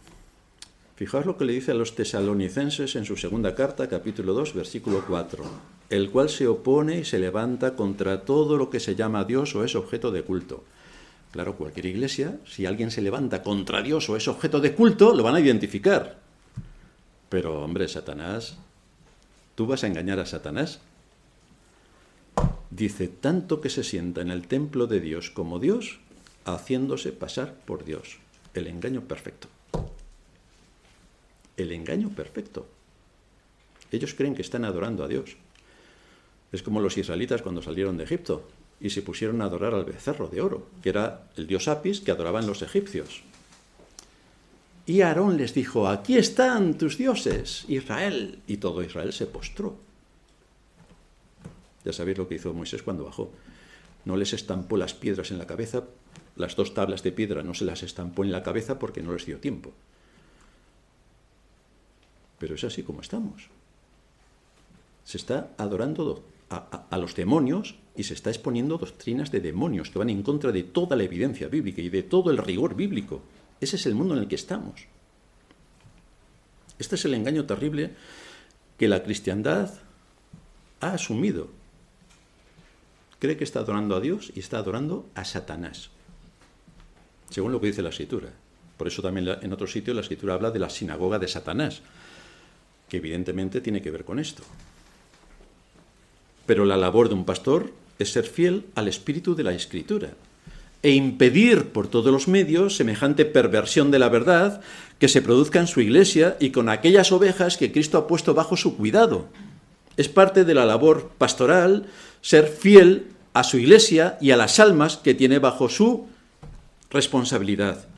Fijaos lo que le dice a los tesalonicenses en su segunda carta, capítulo 2, versículo 4, el cual se opone y se levanta contra todo lo que se llama Dios o es objeto de culto. Claro, cualquier iglesia, si alguien se levanta contra Dios o es objeto de culto, lo van a identificar. Pero, hombre, Satanás, ¿tú vas a engañar a Satanás? Dice, tanto que se sienta en el templo de Dios como Dios, haciéndose pasar por Dios el engaño perfecto. El engaño perfecto. Ellos creen que están adorando a Dios. Es como los israelitas cuando salieron de Egipto y se pusieron a adorar al becerro de oro, que era el dios Apis que adoraban los egipcios. Y Aarón les dijo, aquí están tus dioses, Israel. Y todo Israel se postró. Ya sabéis lo que hizo Moisés cuando bajó. No les estampó las piedras en la cabeza las dos tablas de piedra no se las estampó en la cabeza porque no les dio tiempo. Pero es así como estamos. Se está adorando a, los demonios y se está exponiendo doctrinas de demonios que van en contra de toda la evidencia bíblica y de todo el rigor bíblico. Ese es el mundo en el que estamos. Este es el engaño terrible que la cristiandad ha asumido. Cree que está adorando a Dios y está adorando a Satanás según lo que dice la escritura. Por eso también en otro sitio la escritura habla de la sinagoga de Satanás, que evidentemente tiene que ver con esto. Pero la labor de un pastor es ser fiel al espíritu de la escritura e impedir por todos los medios semejante perversión de la verdad que se produzca en su iglesia y con aquellas ovejas que Cristo ha puesto bajo su cuidado. Es parte de la labor pastoral ser fiel a su iglesia y a las almas que tiene bajo su responsabilidad.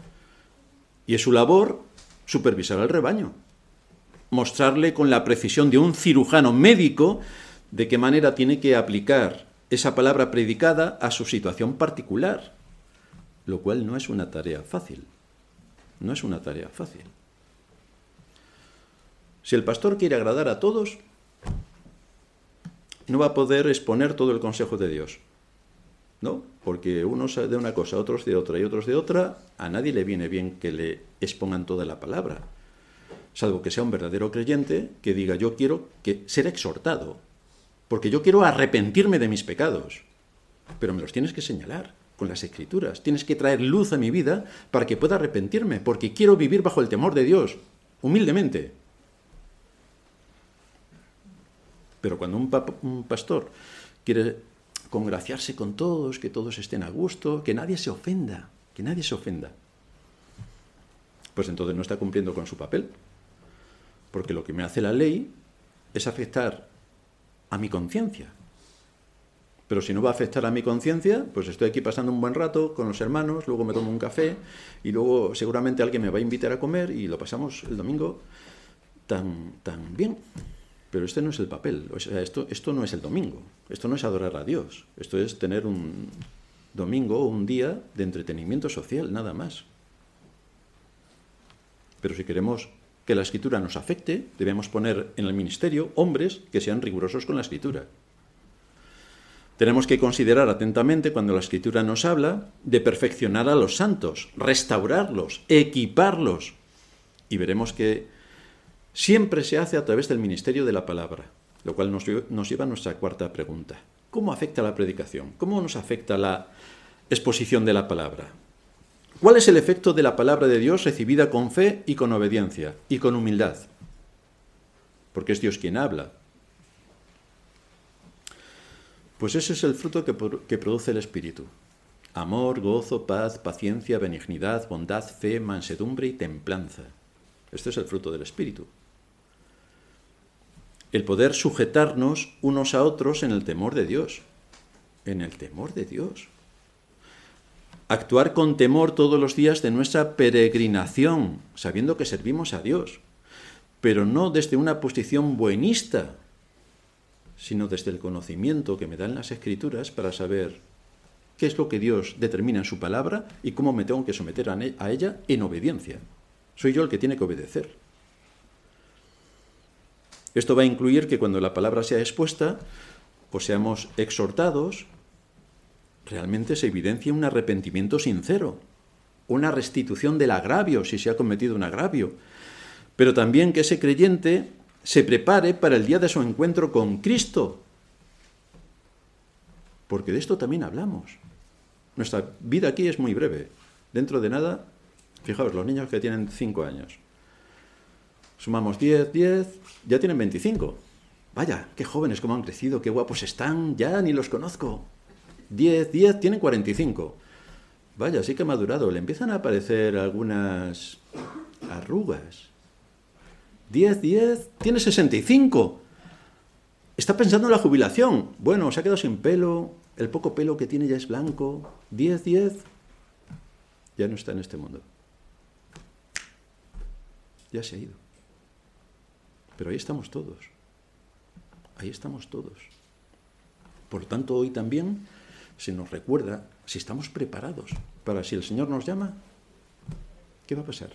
Y es su labor supervisar al rebaño, mostrarle con la precisión de un cirujano médico de qué manera tiene que aplicar esa palabra predicada a su situación particular, lo cual no es una tarea fácil. No es una tarea fácil. Si el pastor quiere agradar a todos, no va a poder exponer todo el consejo de Dios. ¿no? Porque unos de una cosa, otros de otra y otros de otra, a nadie le viene bien que le expongan toda la palabra. Salvo que sea un verdadero creyente que diga yo quiero que ser exhortado, porque yo quiero arrepentirme de mis pecados. Pero me los tienes que señalar con las escrituras. Tienes que traer luz a mi vida para que pueda arrepentirme, porque quiero vivir bajo el temor de Dios, humildemente. Pero cuando un, un pastor quiere congraciarse con todos, que todos estén a gusto, que nadie se ofenda, que nadie se ofenda. Pues entonces no está cumpliendo con su papel. Porque lo que me hace la ley es afectar a mi conciencia. Pero si no va a afectar a mi conciencia, pues estoy aquí pasando un buen rato con los hermanos, luego me tomo un café y luego seguramente alguien me va a invitar a comer y lo pasamos el domingo tan, tan bien. Pero este no es el papel, o sea, esto, esto no es el domingo, esto no es adorar a Dios, esto es tener un domingo o un día de entretenimiento social, nada más. Pero si queremos que la escritura nos afecte, debemos poner en el ministerio hombres que sean rigurosos con la escritura. Tenemos que considerar atentamente cuando la escritura nos habla de perfeccionar a los santos, restaurarlos, equiparlos. Y veremos que siempre se hace a través del ministerio de la palabra, lo cual nos, lleva a nuestra cuarta pregunta. ¿Cómo afecta la predicación? ¿Cómo nos afecta la exposición de la palabra? ¿Cuál es el efecto de la palabra de Dios recibida con fe y con obediencia y con humildad? Porque es Dios quien habla. Pues ese es el fruto que, produce el Espíritu. Amor, gozo, paz, paciencia, benignidad, bondad, fe, mansedumbre y templanza. Este es el fruto del Espíritu el poder sujetarnos unos a otros en el temor de Dios. En el temor de Dios. Actuar con temor todos los días de nuestra peregrinación, sabiendo que servimos a Dios, pero no desde una posición buenista, sino desde el conocimiento que me dan las escrituras para saber qué es lo que Dios determina en su palabra y cómo me tengo que someter a ella en obediencia. Soy yo el que tiene que obedecer. Esto va a incluir que cuando la palabra sea expuesta, o seamos exhortados, realmente se evidencia un arrepentimiento sincero, una restitución del agravio si se ha cometido un agravio, pero también que ese creyente se prepare para el día de su encuentro con Cristo, porque de esto también hablamos. Nuestra vida aquí es muy breve. Dentro de nada, fijaos, los niños que tienen cinco años, Sumamos 10, 10, ya tienen 25. Vaya, qué jóvenes, cómo han crecido, qué guapos están, ya ni los conozco. 10, 10, tienen 45. Vaya, sí que ha madurado, le empiezan a aparecer algunas arrugas. 10, 10, tiene 65. Está pensando en la jubilación. Bueno, se ha quedado sin pelo, el poco pelo que tiene ya es blanco. 10, 10, ya no está en este mundo. Ya se ha ido. Pero ahí estamos todos. Ahí estamos todos. Por tanto, hoy también se nos recuerda si estamos preparados para si el Señor nos llama, ¿qué va a pasar?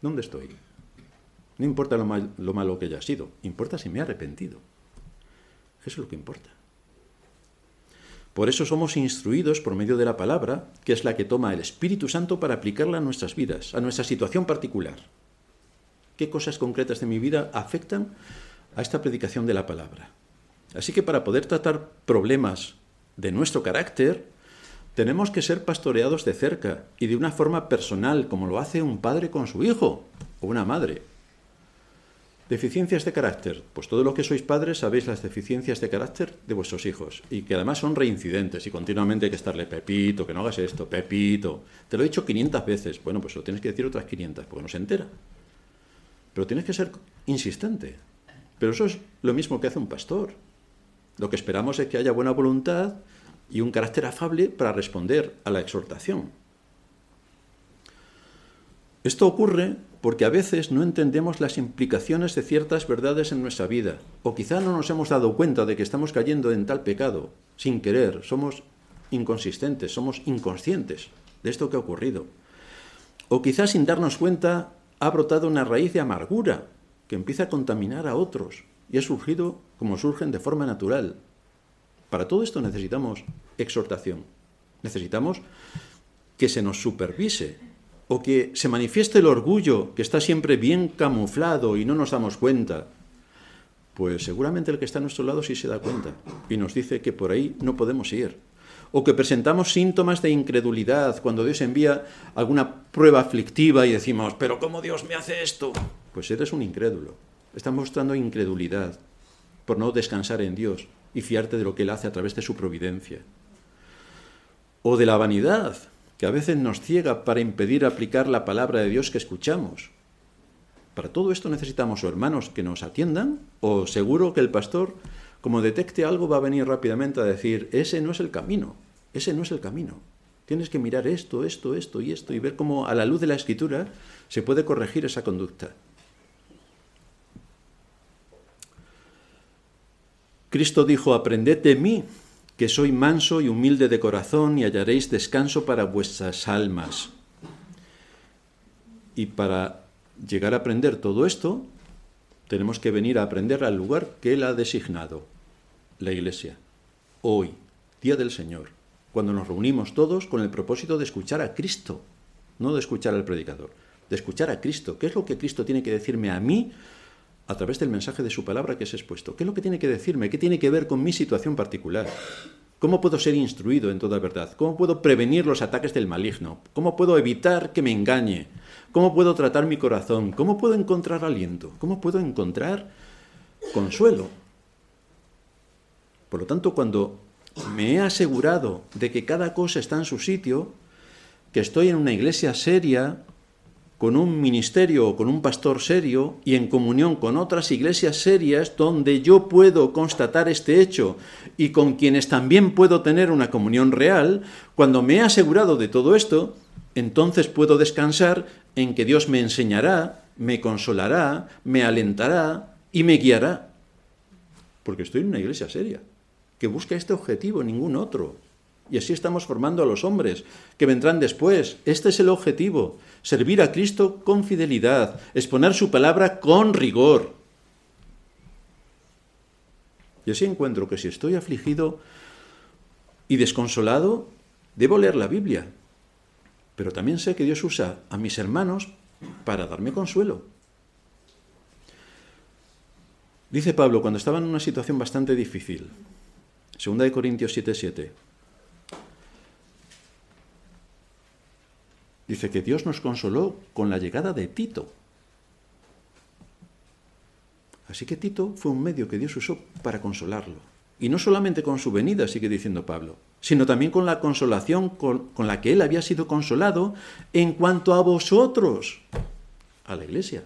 ¿Dónde estoy? No importa lo, lo malo que haya sido, importa si me he arrepentido. Eso es lo que importa. Por eso somos instruidos por medio de la palabra, que es la que toma el Espíritu Santo para aplicarla a nuestras vidas, a nuestra situación particular qué cosas concretas de mi vida afectan a esta predicación de la palabra. Así que para poder tratar problemas de nuestro carácter, tenemos que ser pastoreados de cerca y de una forma personal, como lo hace un padre con su hijo o una madre. Deficiencias de carácter. Pues todo lo que sois padres sabéis las deficiencias de carácter de vuestros hijos y que además son reincidentes y continuamente hay que estarle, Pepito, que no hagas esto, Pepito. Te lo he dicho 500 veces. Bueno, pues lo tienes que decir otras 500 porque no se entera. Pero tienes que ser insistente. Pero eso es lo mismo que hace un pastor. Lo que esperamos es que haya buena voluntad y un carácter afable para responder a la exhortación. Esto ocurre porque a veces no entendemos las implicaciones de ciertas verdades en nuestra vida, o quizá no nos hemos dado cuenta de que estamos cayendo en tal pecado, sin querer, somos inconsistentes, somos inconscientes de esto que ha ocurrido. O quizá sin darnos cuenta ha brotado una raíz de amargura que empieza a contaminar a otros y ha surgido como surgen de forma natural. Para todo esto necesitamos exhortación. Necesitamos que se nos supervise o que se manifieste el orgullo que está siempre bien camuflado y no nos damos cuenta. Pues seguramente el que está a nuestro lado sí se da cuenta y nos dice que por ahí no podemos ir o que presentamos síntomas de incredulidad cuando Dios envía alguna prueba aflictiva y decimos, pero ¿cómo Dios me hace esto? Pues eres un incrédulo. Estás mostrando incredulidad por no descansar en Dios y fiarte de lo que Él hace a través de su providencia. O de la vanidad, que a veces nos ciega para impedir aplicar la palabra de Dios que escuchamos. Para todo esto necesitamos o hermanos que nos atiendan, o seguro que el pastor como detecte algo, va a venir rápidamente a decir, ese no es el camino, ese no es el camino. Tienes que mirar esto, esto, esto y esto y ver cómo a la luz de la escritura se puede corregir esa conducta. Cristo dijo, aprended de mí, que soy manso y humilde de corazón, y hallaréis descanso para vuestras almas. Y para llegar a aprender todo esto, tenemos que venir a aprender al lugar que Él ha designado, la iglesia. Hoy, Día del Señor, cuando nos reunimos todos con el propósito de escuchar a Cristo, no de escuchar al predicador, de escuchar a Cristo. ¿Qué es lo que Cristo tiene que decirme a mí a través del mensaje de su palabra que es expuesto? ¿Qué es lo que tiene que decirme? ¿Qué tiene que ver con mi situación particular? ¿Cómo puedo ser instruido en toda verdad? ¿Cómo puedo prevenir los ataques del maligno? ¿Cómo puedo evitar que me engañe? ¿Cómo puedo tratar mi corazón? ¿Cómo puedo encontrar aliento? ¿Cómo puedo encontrar consuelo? Por lo tanto, cuando me he asegurado de que cada cosa está en su sitio, que estoy en una iglesia seria, con un ministerio o con un pastor serio y en comunión con otras iglesias serias donde yo puedo constatar este hecho y con quienes también puedo tener una comunión real, cuando me he asegurado de todo esto, entonces puedo descansar en que Dios me enseñará, me consolará, me alentará y me guiará. Porque estoy en una iglesia seria, que busca este objetivo, ningún otro. Y así estamos formando a los hombres que vendrán después. Este es el objetivo, servir a Cristo con fidelidad, exponer su palabra con rigor. Y así encuentro que si estoy afligido y desconsolado, debo leer la Biblia. Pero también sé que Dios usa a mis hermanos para darme consuelo. Dice Pablo cuando estaba en una situación bastante difícil, 2 Corintios 7:7. Dice que Dios nos consoló con la llegada de Tito. Así que Tito fue un medio que Dios usó para consolarlo. Y no solamente con su venida, sigue diciendo Pablo, sino también con la consolación con, la que él había sido consolado en cuanto a vosotros, a la iglesia.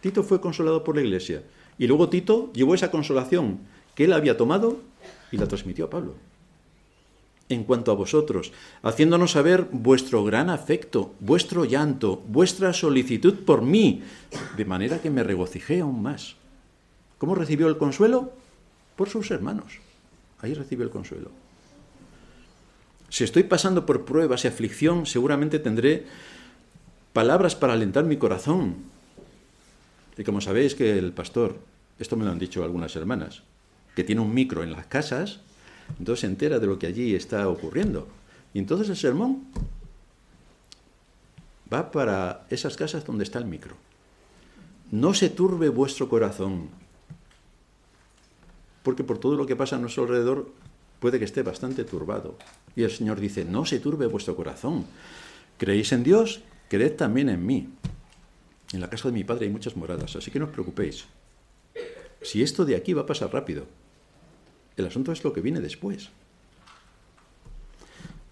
Tito fue consolado por la iglesia. Y luego Tito llevó esa consolación que él había tomado y la transmitió a Pablo en cuanto a vosotros, haciéndonos saber vuestro gran afecto, vuestro llanto, vuestra solicitud por mí, de manera que me regocijé aún más. ¿Cómo recibió el consuelo? Por sus hermanos. Ahí recibió el consuelo. Si estoy pasando por pruebas y aflicción, seguramente tendré palabras para alentar mi corazón. Y como sabéis que el pastor, esto me lo han dicho algunas hermanas, que tiene un micro en las casas, entonces se entera de lo que allí está ocurriendo. Y entonces el sermón va para esas casas donde está el micro. No se turbe vuestro corazón, porque por todo lo que pasa a nuestro alrededor puede que esté bastante turbado. Y el Señor dice, no se turbe vuestro corazón. ¿Creéis en Dios? Creed también en mí. En la casa de mi padre hay muchas moradas, así que no os preocupéis. Si esto de aquí va a pasar rápido, el asunto es lo que viene después.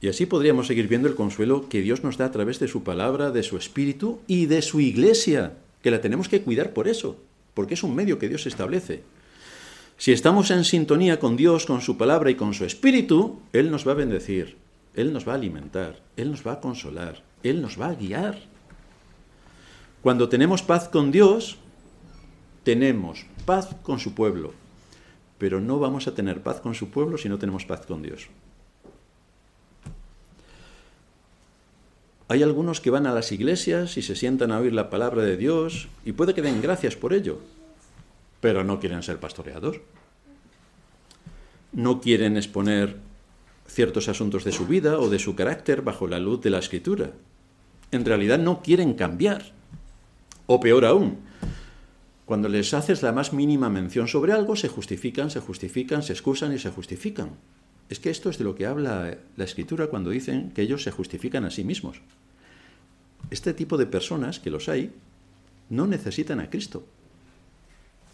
Y así podríamos seguir viendo el consuelo que Dios nos da a través de su palabra, de su espíritu y de su iglesia, que la tenemos que cuidar por eso, porque es un medio que Dios establece. Si estamos en sintonía con Dios, con su palabra y con su espíritu, Él nos va a bendecir, Él nos va a alimentar, Él nos va a consolar, Él nos va a guiar. Cuando tenemos paz con Dios, tenemos paz con su pueblo, pero no vamos a tener paz con su pueblo si no tenemos paz con Dios. Hay algunos que van a las iglesias y se sientan a oír la palabra de Dios y puede que den gracias por ello, pero no quieren ser pastoreados. No quieren exponer ciertos asuntos de su vida o de su carácter bajo la luz de la escritura. En realidad no quieren cambiar. O peor aún, cuando les haces la más mínima mención sobre algo, se justifican, se justifican, se excusan y se justifican. Es que esto es de lo que habla la escritura cuando dicen que ellos se justifican a sí mismos. Este tipo de personas, que los hay, no necesitan a Cristo.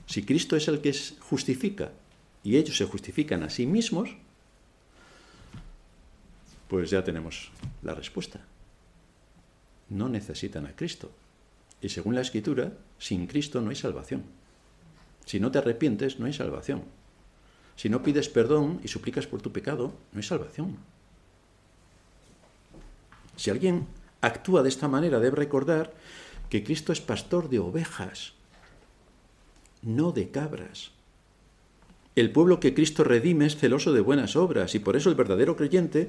Si Cristo es el que justifica y ellos se justifican a sí mismos, pues ya tenemos la respuesta. No necesitan a Cristo. Y según la escritura, sin Cristo no hay salvación. Si no te arrepientes, no hay salvación. Si no pides perdón y suplicas por tu pecado, no hay salvación. Si alguien actúa de esta manera, debe recordar que Cristo es pastor de ovejas, no de cabras. El pueblo que Cristo redime es celoso de buenas obras y por eso el verdadero creyente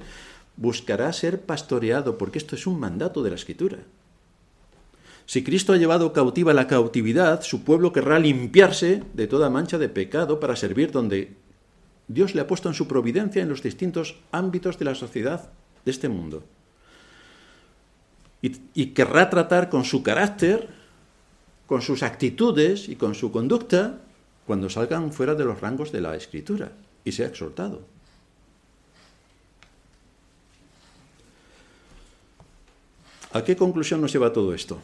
buscará ser pastoreado, porque esto es un mandato de la Escritura. Si Cristo ha llevado cautiva la cautividad, su pueblo querrá limpiarse de toda mancha de pecado para servir donde Dios le ha puesto en su providencia en los distintos ámbitos de la sociedad de este mundo. Y, querrá tratar con su carácter, con sus actitudes y con su conducta cuando salgan fuera de los rangos de la escritura y sea exhortado. ¿A qué conclusión nos lleva todo esto?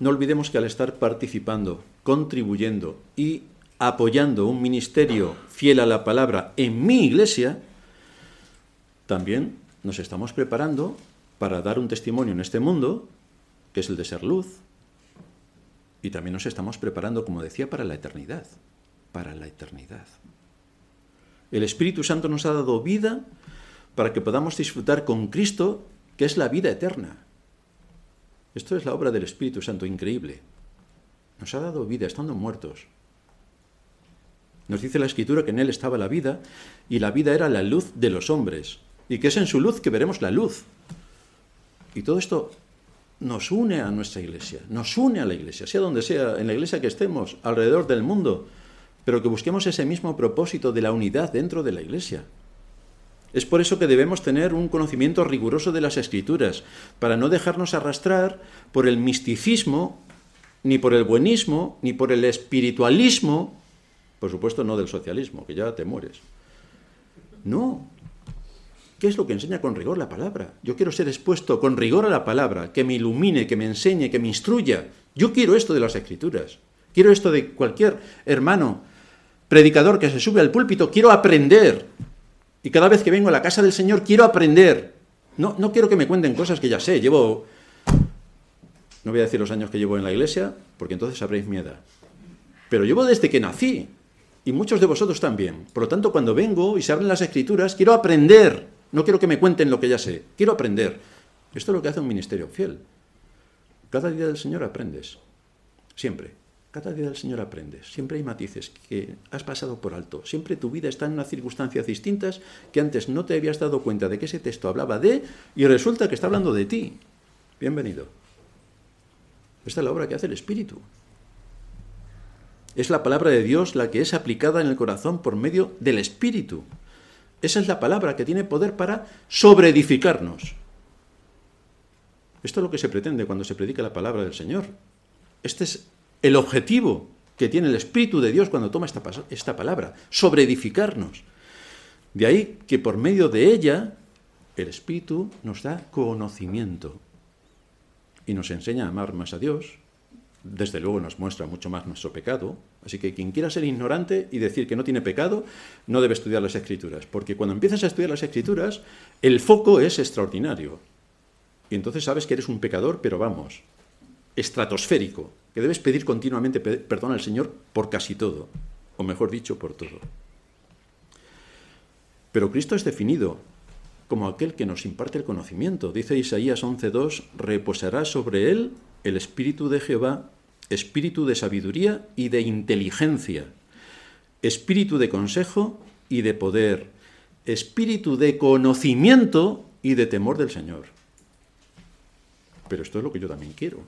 No olvidemos que al estar participando, contribuyendo y apoyando un ministerio fiel a la palabra en mi iglesia, también nos estamos preparando para dar un testimonio en este mundo, que es el de ser luz, y también nos estamos preparando, como decía, para la eternidad, para la eternidad. El Espíritu Santo nos ha dado vida para que podamos disfrutar con Cristo, que es la vida eterna. Esto es la obra del Espíritu Santo, increíble. Nos ha dado vida estando muertos. Nos dice la Escritura que en Él estaba la vida y la vida era la luz de los hombres y que es en su luz que veremos la luz. Y todo esto nos une a nuestra iglesia, nos une a la iglesia, sea donde sea, en la iglesia que estemos, alrededor del mundo, pero que busquemos ese mismo propósito de la unidad dentro de la iglesia. Es por eso que debemos tener un conocimiento riguroso de las escrituras, para no dejarnos arrastrar por el misticismo, ni por el buenismo, ni por el espiritualismo, por supuesto no del socialismo, que ya te mueres. No, ¿Qué es lo que enseña con rigor la palabra? Yo quiero ser expuesto con rigor a la palabra, que me ilumine, que me enseñe, que me instruya. Yo quiero esto de las escrituras. Quiero esto de cualquier hermano, predicador que se sube al púlpito. Quiero aprender. Y cada vez que vengo a la casa del Señor, quiero aprender. No, no quiero que me cuenten cosas que ya sé. Llevo, no voy a decir los años que llevo en la iglesia, porque entonces sabréis mi edad. Pero llevo desde que nací. Y muchos de vosotros también. Por lo tanto, cuando vengo y se abren las escrituras, quiero aprender. No quiero que me cuenten lo que ya sé, quiero aprender. Esto es lo que hace un ministerio fiel. Cada día del Señor aprendes, siempre. Cada día del Señor aprendes. Siempre hay matices que has pasado por alto. Siempre tu vida está en unas circunstancias distintas que antes no te habías dado cuenta de que ese texto hablaba de y resulta que está hablando de ti. Bienvenido. Esta es la obra que hace el Espíritu. Es la palabra de Dios la que es aplicada en el corazón por medio del Espíritu. Esa es la palabra que tiene poder para sobreedificarnos. Esto es lo que se pretende cuando se predica la palabra del Señor. Este es el objetivo que tiene el Espíritu de Dios cuando toma esta, palabra, sobreedificarnos. De ahí que por medio de ella el Espíritu nos da conocimiento y nos enseña a amar más a Dios, desde luego nos muestra mucho más nuestro pecado. Así que quien quiera ser ignorante y decir que no tiene pecado, no debe estudiar las escrituras, porque cuando empiezas a estudiar las escrituras, el foco es extraordinario. Y entonces sabes que eres un pecador, pero vamos, estratosférico, que debes pedir continuamente perdón al Señor por casi todo, o mejor dicho, por todo. Pero Cristo es definido como aquel que nos imparte el conocimiento. Dice Isaías 11.2, reposará sobre él el Espíritu de Jehová, espíritu de sabiduría y de inteligencia, espíritu de consejo y de poder, espíritu de conocimiento y de temor del Señor. Pero esto es lo que yo también quiero.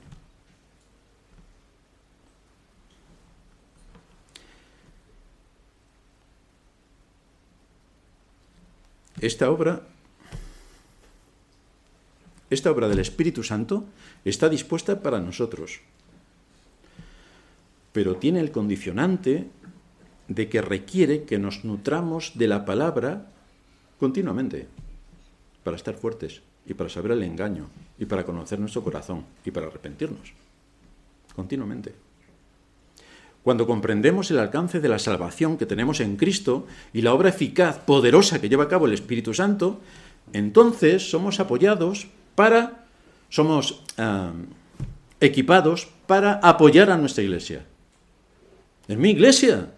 Esta obra esta obra del Espíritu Santo está dispuesta para nosotros, pero tiene el condicionante de que requiere que nos nutramos de la palabra continuamente para estar fuertes y para saber el engaño y para conocer nuestro corazón y para arrepentirnos continuamente. Cuando comprendemos el alcance de la salvación que tenemos en Cristo y la obra eficaz, poderosa que lleva a cabo el Espíritu Santo, entonces somos apoyados para, somos equipados para apoyar a nuestra iglesia. En mi iglesia.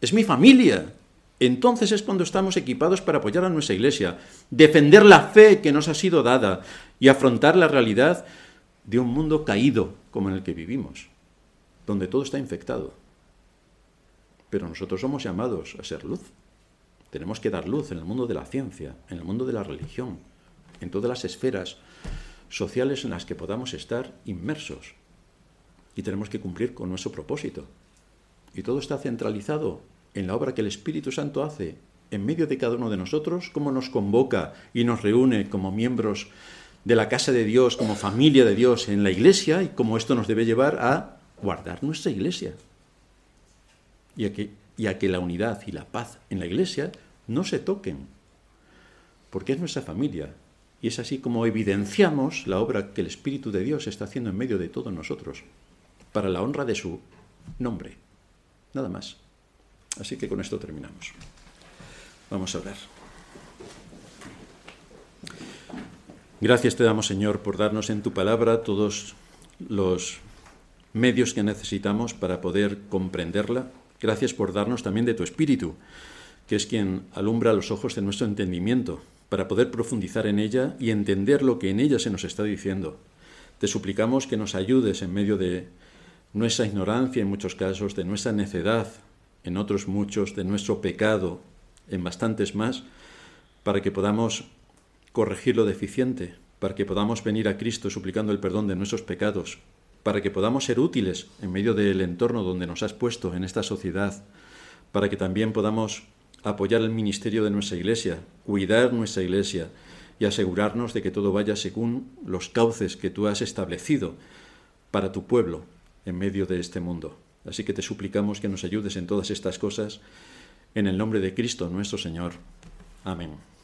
es mi familia. Entonces es cuando estamos equipados para apoyar a nuestra iglesia, defender la fe que nos ha sido dada y afrontar la realidad de un mundo caído como en el que vivimos, donde todo está infectado. Pero nosotros somos llamados a ser luz. Tenemos que dar luz en el mundo de la ciencia, en el mundo de la religión, en todas las esferas sociales en las que podamos estar inmersos. Y tenemos que cumplir con nuestro propósito. Y todo está centralizado en la obra que el Espíritu Santo hace en medio de cada uno de nosotros, cómo nos convoca y nos reúne como miembros de la casa de Dios, como familia de Dios en la iglesia y cómo esto nos debe llevar a guardar nuestra iglesia. Y a que, y a que la unidad y la paz en la iglesia no se toquen, porque es nuestra familia. Y es así como evidenciamos la obra que el Espíritu de Dios está haciendo en medio de todos nosotros, para la honra de su nombre. Nada más. Así que con esto terminamos. Vamos a hablar. Gracias te damos, Señor, por darnos en tu palabra todos los medios que necesitamos para poder comprenderla. Gracias por darnos también de tu Espíritu, que es quien alumbra los ojos de nuestro entendimiento, para poder profundizar en ella y entender lo que en ella se nos está diciendo. Te suplicamos que nos ayudes en medio de nuestra ignorancia en muchos casos, de nuestra necedad en otros muchos, de nuestro pecado en bastantes más, para que podamos corregir lo deficiente, para que podamos venir a Cristo suplicando el perdón de nuestros pecados, para que podamos ser útiles en medio del entorno donde nos has puesto en esta sociedad, para que también podamos apoyar el ministerio de nuestra iglesia, cuidar nuestra iglesia y asegurarnos de que todo vaya según los cauces que tú has establecido para tu pueblo en medio de este mundo. Así que te suplicamos que nos ayudes en todas estas cosas, en el nombre de Cristo nuestro Señor. Amén.